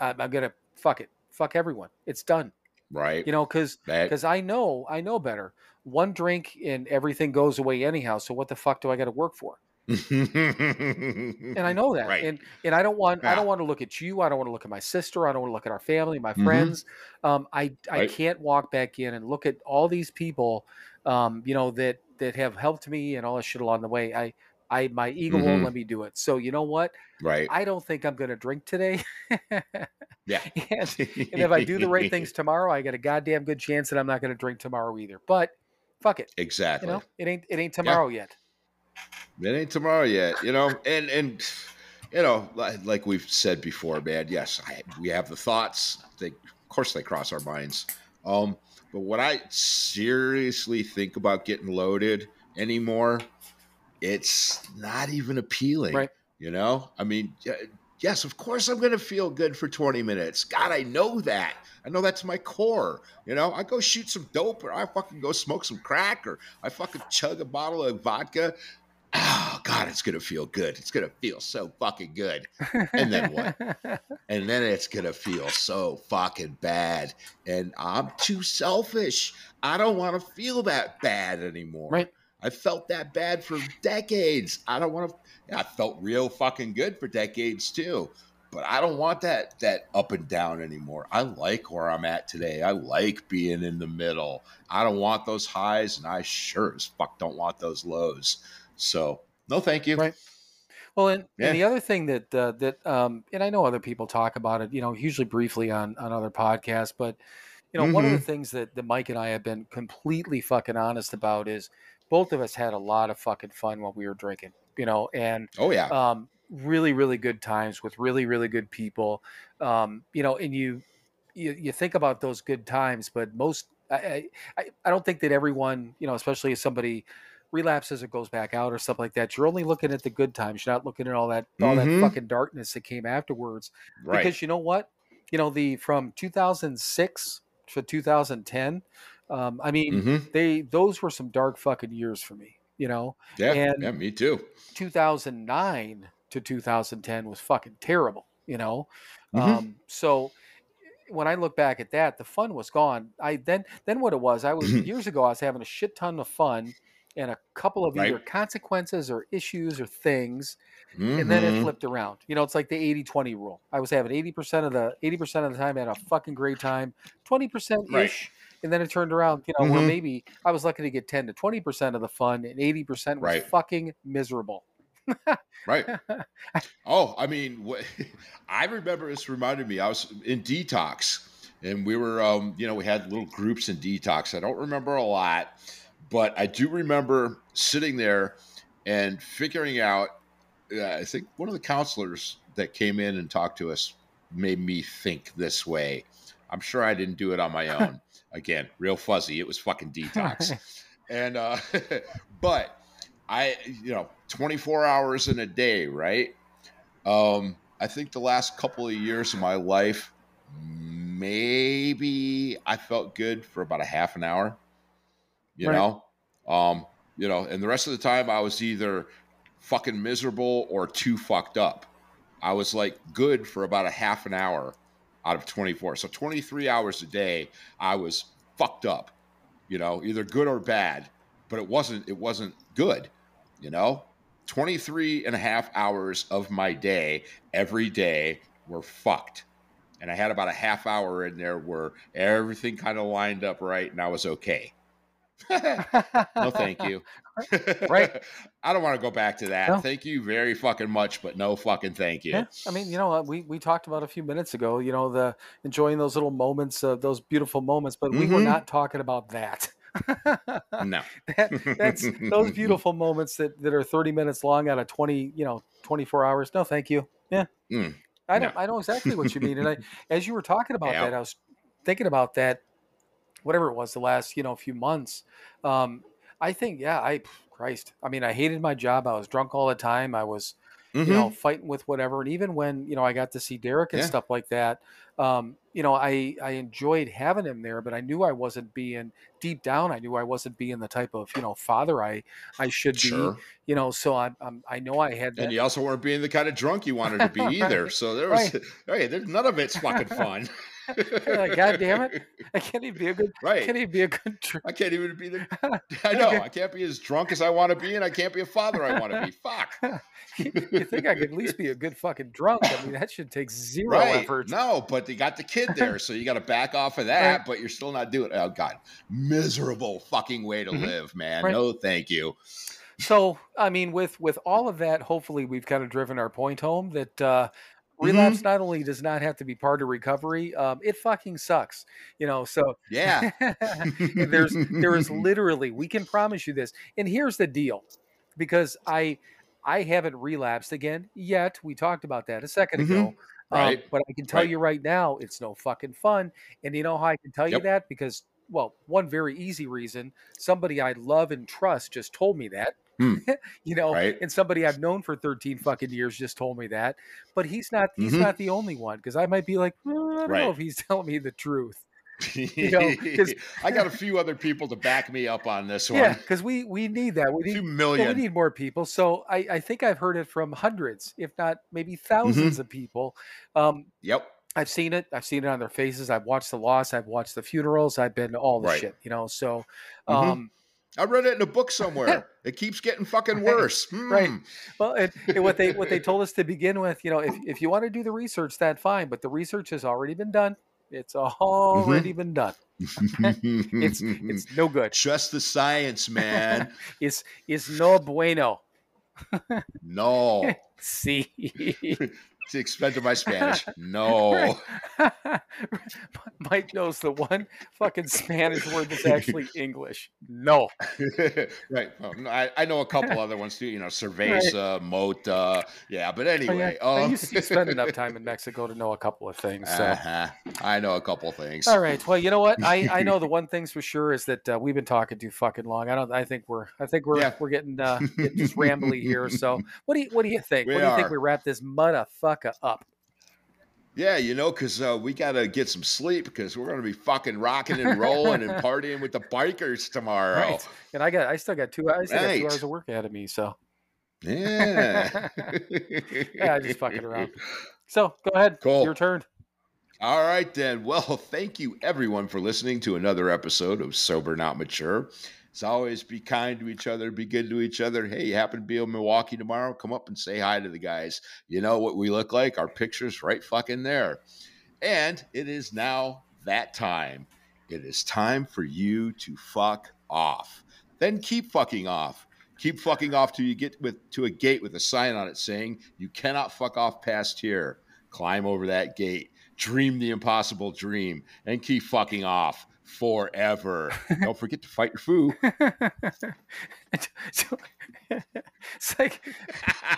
I'm, I'm gonna fuck it. Fuck everyone. It's done. Right. You know, because because I know I know better. One drink and everything goes away anyhow. So what the fuck do I got to work for? and I know that. Right. And and I don't want I don't want to look at you. I don't want to look at my sister. I don't want to look at our family, my Mhm. friends. Um, I I Right. can't walk back in and look at all these people, um, you know that that have helped me and all this shit along the way. I I my ego won't Mhm. let me do it. So you know what? right. I don't think I'm going to drink today. yeah. and, and if I do the right things tomorrow, I got a goddamn good chance that I'm not going to drink tomorrow either. But fuck it, exactly. you know, it ain't it ain't tomorrow yet. It ain't tomorrow yet, you know, and and you know, like, like we've said before, man. Yes, I, we have the thoughts. They, of course, they cross our minds. Um, but when I seriously think about getting loaded anymore, it's not even appealing. Right. You know, I mean, yes, of course, I'm going to feel good for 20 minutes. God, I know that. I know that's my core. You know, I go shoot some dope, or I fucking go smoke some crack, or I fucking chug a bottle of vodka oh god it's gonna feel good it's gonna feel so fucking good And then what? and then it's gonna feel so fucking bad and i'm too selfish i don't want to feel that bad anymore Right. I felt that bad for decades i don't want to i felt real fucking good for decades too but i don't want that that up and down anymore i like where i'm at today i like being in the middle i don't want those highs and i sure as fuck don't want those lows so no, thank you. Right. Well, and, Yeah. and the other thing that uh, that um, and I know other people talk about it, you know, usually briefly on on other podcasts, but you know, one of the Mhm. things that, that Mike and I have been completely fucking honest about is both of us had a lot of fucking fun while we were drinking, you know, and Oh yeah. um, really, really good times with really, really good people. Um, you know, and you, you you think about those good times, but most I, I I- don't think that everyone, you know, especially if somebody relapses or goes back out or stuff like that, you're only looking at the good times. You're not looking at all that all Mhm. that fucking darkness that came afterwards. right. Because you know what, you know the from 2006 to 2010. Um, I mean, hmm they those were some dark fucking years for me. You know, Yeah. and- yeah. Me too. 2009 to 2010 was fucking terrible, you know? Mhm. Um, so when I look back at that, the fun was gone. I then, then what it was, I was years ago, I was having a shit ton of fun and a couple of either consequences or issues or things. And then it Mhm. flipped around. You know, it's like the 80 20 rule. I was having 80% of the 80% of the time, I had a fucking great time, 20% ish. Right. And then it turned around, you know, where Mhm. maybe I was lucky to get 10 to 20% of the fun and 80% was Right. fucking miserable. Right. Oh, I mean, what, I remember this reminded me. I was in detox, and we were, um, you know, we had little groups in detox. I don't remember a lot, but I do remember sitting there and figuring out. Uh, I think one of the counselors that came in and talked to us made me think this way. I'm sure I didn't do it on my own. Again, real fuzzy. It was fucking detox, and uh, but I, you know, 24 hours in a day, right? Um, I think the last couple of years of my life, maybe I felt good for about a half an hour. You Right. know, um, you know, and the rest of the time I was either fucking miserable or too fucked up. I was like good for about a half an hour out of 24. So 23 hours a day, I was fucked up. You know, either good or bad, but it wasn't it wasn't good, you know? 23 and a half hours of my day every day were fucked. And I had about a half hour in there where everything kind of lined up right and I was okay. No, thank you. Right. I don't want to go back to that. No. Thank you very fucking much, but no fucking thank you. Yeah, I mean, you know, uh, we we talked about a few minutes ago. You know, the enjoying those little moments, uh, those beautiful moments, but we were Mhm. not talking about that. No. That- that's those beautiful moments that that are thirty minutes long out of twenty, you know, twenty four hours. No, thank you. Yeah, Mm, I know, no. I know exactly what you mean. And I, as you were talking about Yeah. that, I was thinking about that. Whatever it was, the last you know few months. Um, I think, yeah, I Christ. I mean, I hated my job. I was drunk all the time. I was you know, Mhm. fighting with whatever. And even when, you know, I got to see Derek and Yeah. stuff like that, um, you know, I, I enjoyed having him there, but I knew I wasn't being deep down. I knew I wasn't being the type of, you know, father I, I should Sure. be, you know, so I'm, I'm I know I had that. And you also weren't being the kind of drunk you wanted to be either. Right. So there was, hey, there's none of it's fucking fun. like, God damn it. I can't even be a good, I Right. can't even be a good, I can't even be the. I know. I can't be as drunk as I want to be, and I can't be a father I want to be. Fuck. you think I could at least be a good fucking drunk. I mean, that should take zero Right. effort. No, but they got the kid there, so you got to back off of that. But you're still not doing. Oh God, miserable fucking way to Mhm. live, man. Right. No, thank you. So, I mean, with with all of that, hopefully we've kind of driven our point home that uh, Mm-hmm. relapse not only does not have to be part of recovery, um, it fucking sucks. You know, so Yeah. there's there is literally we can promise you this. And here's the deal, because I I haven't relapsed again yet. We talked about that a 2nd Mhm. ago. Right. Um, but I can tell Right. you right now, it's no fucking fun. And you know how I can tell you that? Because, well, one very easy reason somebody I love and trust just told me that. Hmm. you know, Right. and somebody I've known for 13 fucking years just told me that. But he's not he's Mhm. not the only one because I might be like, "Mm, I don't know if he's telling me the truth. know, 'cause- I got a few other people to back me up on this one. Yeah, because we we need that. We need million. well, we need more people. So I, I think I've heard it from hundreds, if not maybe 1000s Mm-hmm. of people. Um, yep. I've seen it. I've seen it on their faces. I've watched the loss. I've watched the funerals. I've been to all the Right. shit, you know. So, Mhm. um, I read it in a book somewhere. it keeps getting fucking worse. right. Hmm. well, and, and what they what they told us to begin with, you know, if if you want to do the research, that's fine. But the research has already been done. It's already been done. It's it's no good. Trust the science, man. It's it's no bueno. no. See, to expense of my Spanish. No. Mike knows the one fucking Spanish word that's actually English. No. right. Um, I, I know a couple other ones too. You know, cerveza, mota. Yeah, but anyway. Oh, yeah. um, you, you spend enough time in Mexico to know a couple of things. So. uh-huh. I know a couple things. All right. Well, you know what? I, I know the one thing's for sure is that uh, we've been talking too fucking long. I don't. I think we're. I think we're. Yeah. We're getting, uh, getting just rambly here. So, what do you What do you think? We what do you think we wrap this motherfucker up? Yeah, you know, because uh, we got to get some sleep because we're going to be fucking rocking and rolling and partying with the bikers tomorrow. Right. And I got. I still got two. I still got two hours of work ahead of me. So. Yeah. Yeah, I just fucking around. So go ahead. Cool. Your turn. All right, then. Well, thank you everyone for listening to another episode of Sober Not Mature. As always, be kind to each other, be good to each other. Hey, you happen to be in Milwaukee tomorrow? Come up and say hi to the guys. You know what we look like? Our picture's right fucking there. And it is now that time. It is time for you to fuck off. Then keep fucking off. Keep fucking off till you get with to a gate with a sign on it saying you cannot fuck off past here. Climb over that gate. Dream the impossible dream and keep fucking off forever. Don't forget to fight your foo. It's like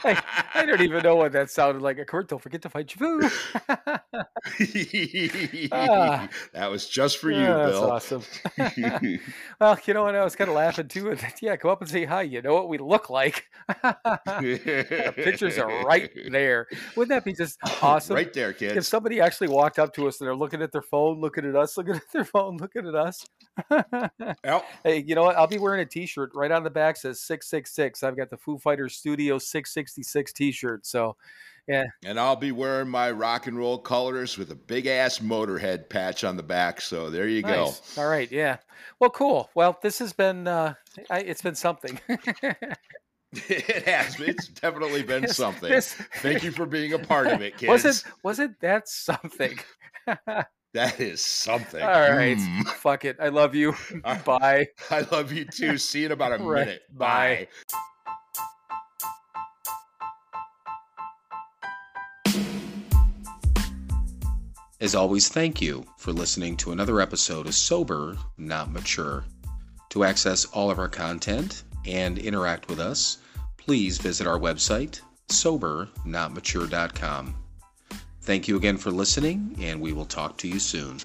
I, I don't even know what that sounded like. Kurt, don't forget to fight your foo. Ah. that was just for you, Yeah, that's Bill. awesome. well, you know what? I was kind of laughing too. and Yeah, come up and say hi. You know what we look like. the pictures are right there. Wouldn't that be just awesome? Right there, kid. If somebody actually walked up to us and they're looking at their phone, looking at us, looking at their phone, looking at us. Yep. hey, you know what? I'll be wearing a T-shirt right on the back says six six six. I've got the Foo Fighters Studio six sixty six T-shirt. So, yeah, And I'll be wearing my rock and roll colors with a big ass motorhead patch on the back. So there you go. All right, yeah. Well, cool. Well, this has been uh, I, it's been something. it has. It's definitely been This- something. this- Thank you for being a part of it, kids. wasn't wasn't that something? That is something. All right, Mm. fuck it. I love you. All Bye. I love you too. See you in about a Right. minute. Bye. Bye. As always, thank you for listening to another episode of Sober, Not Mature. To access all of our content and interact with us, please visit our website, sobernotmature.com. Thank you again for listening, and we will talk to you soon.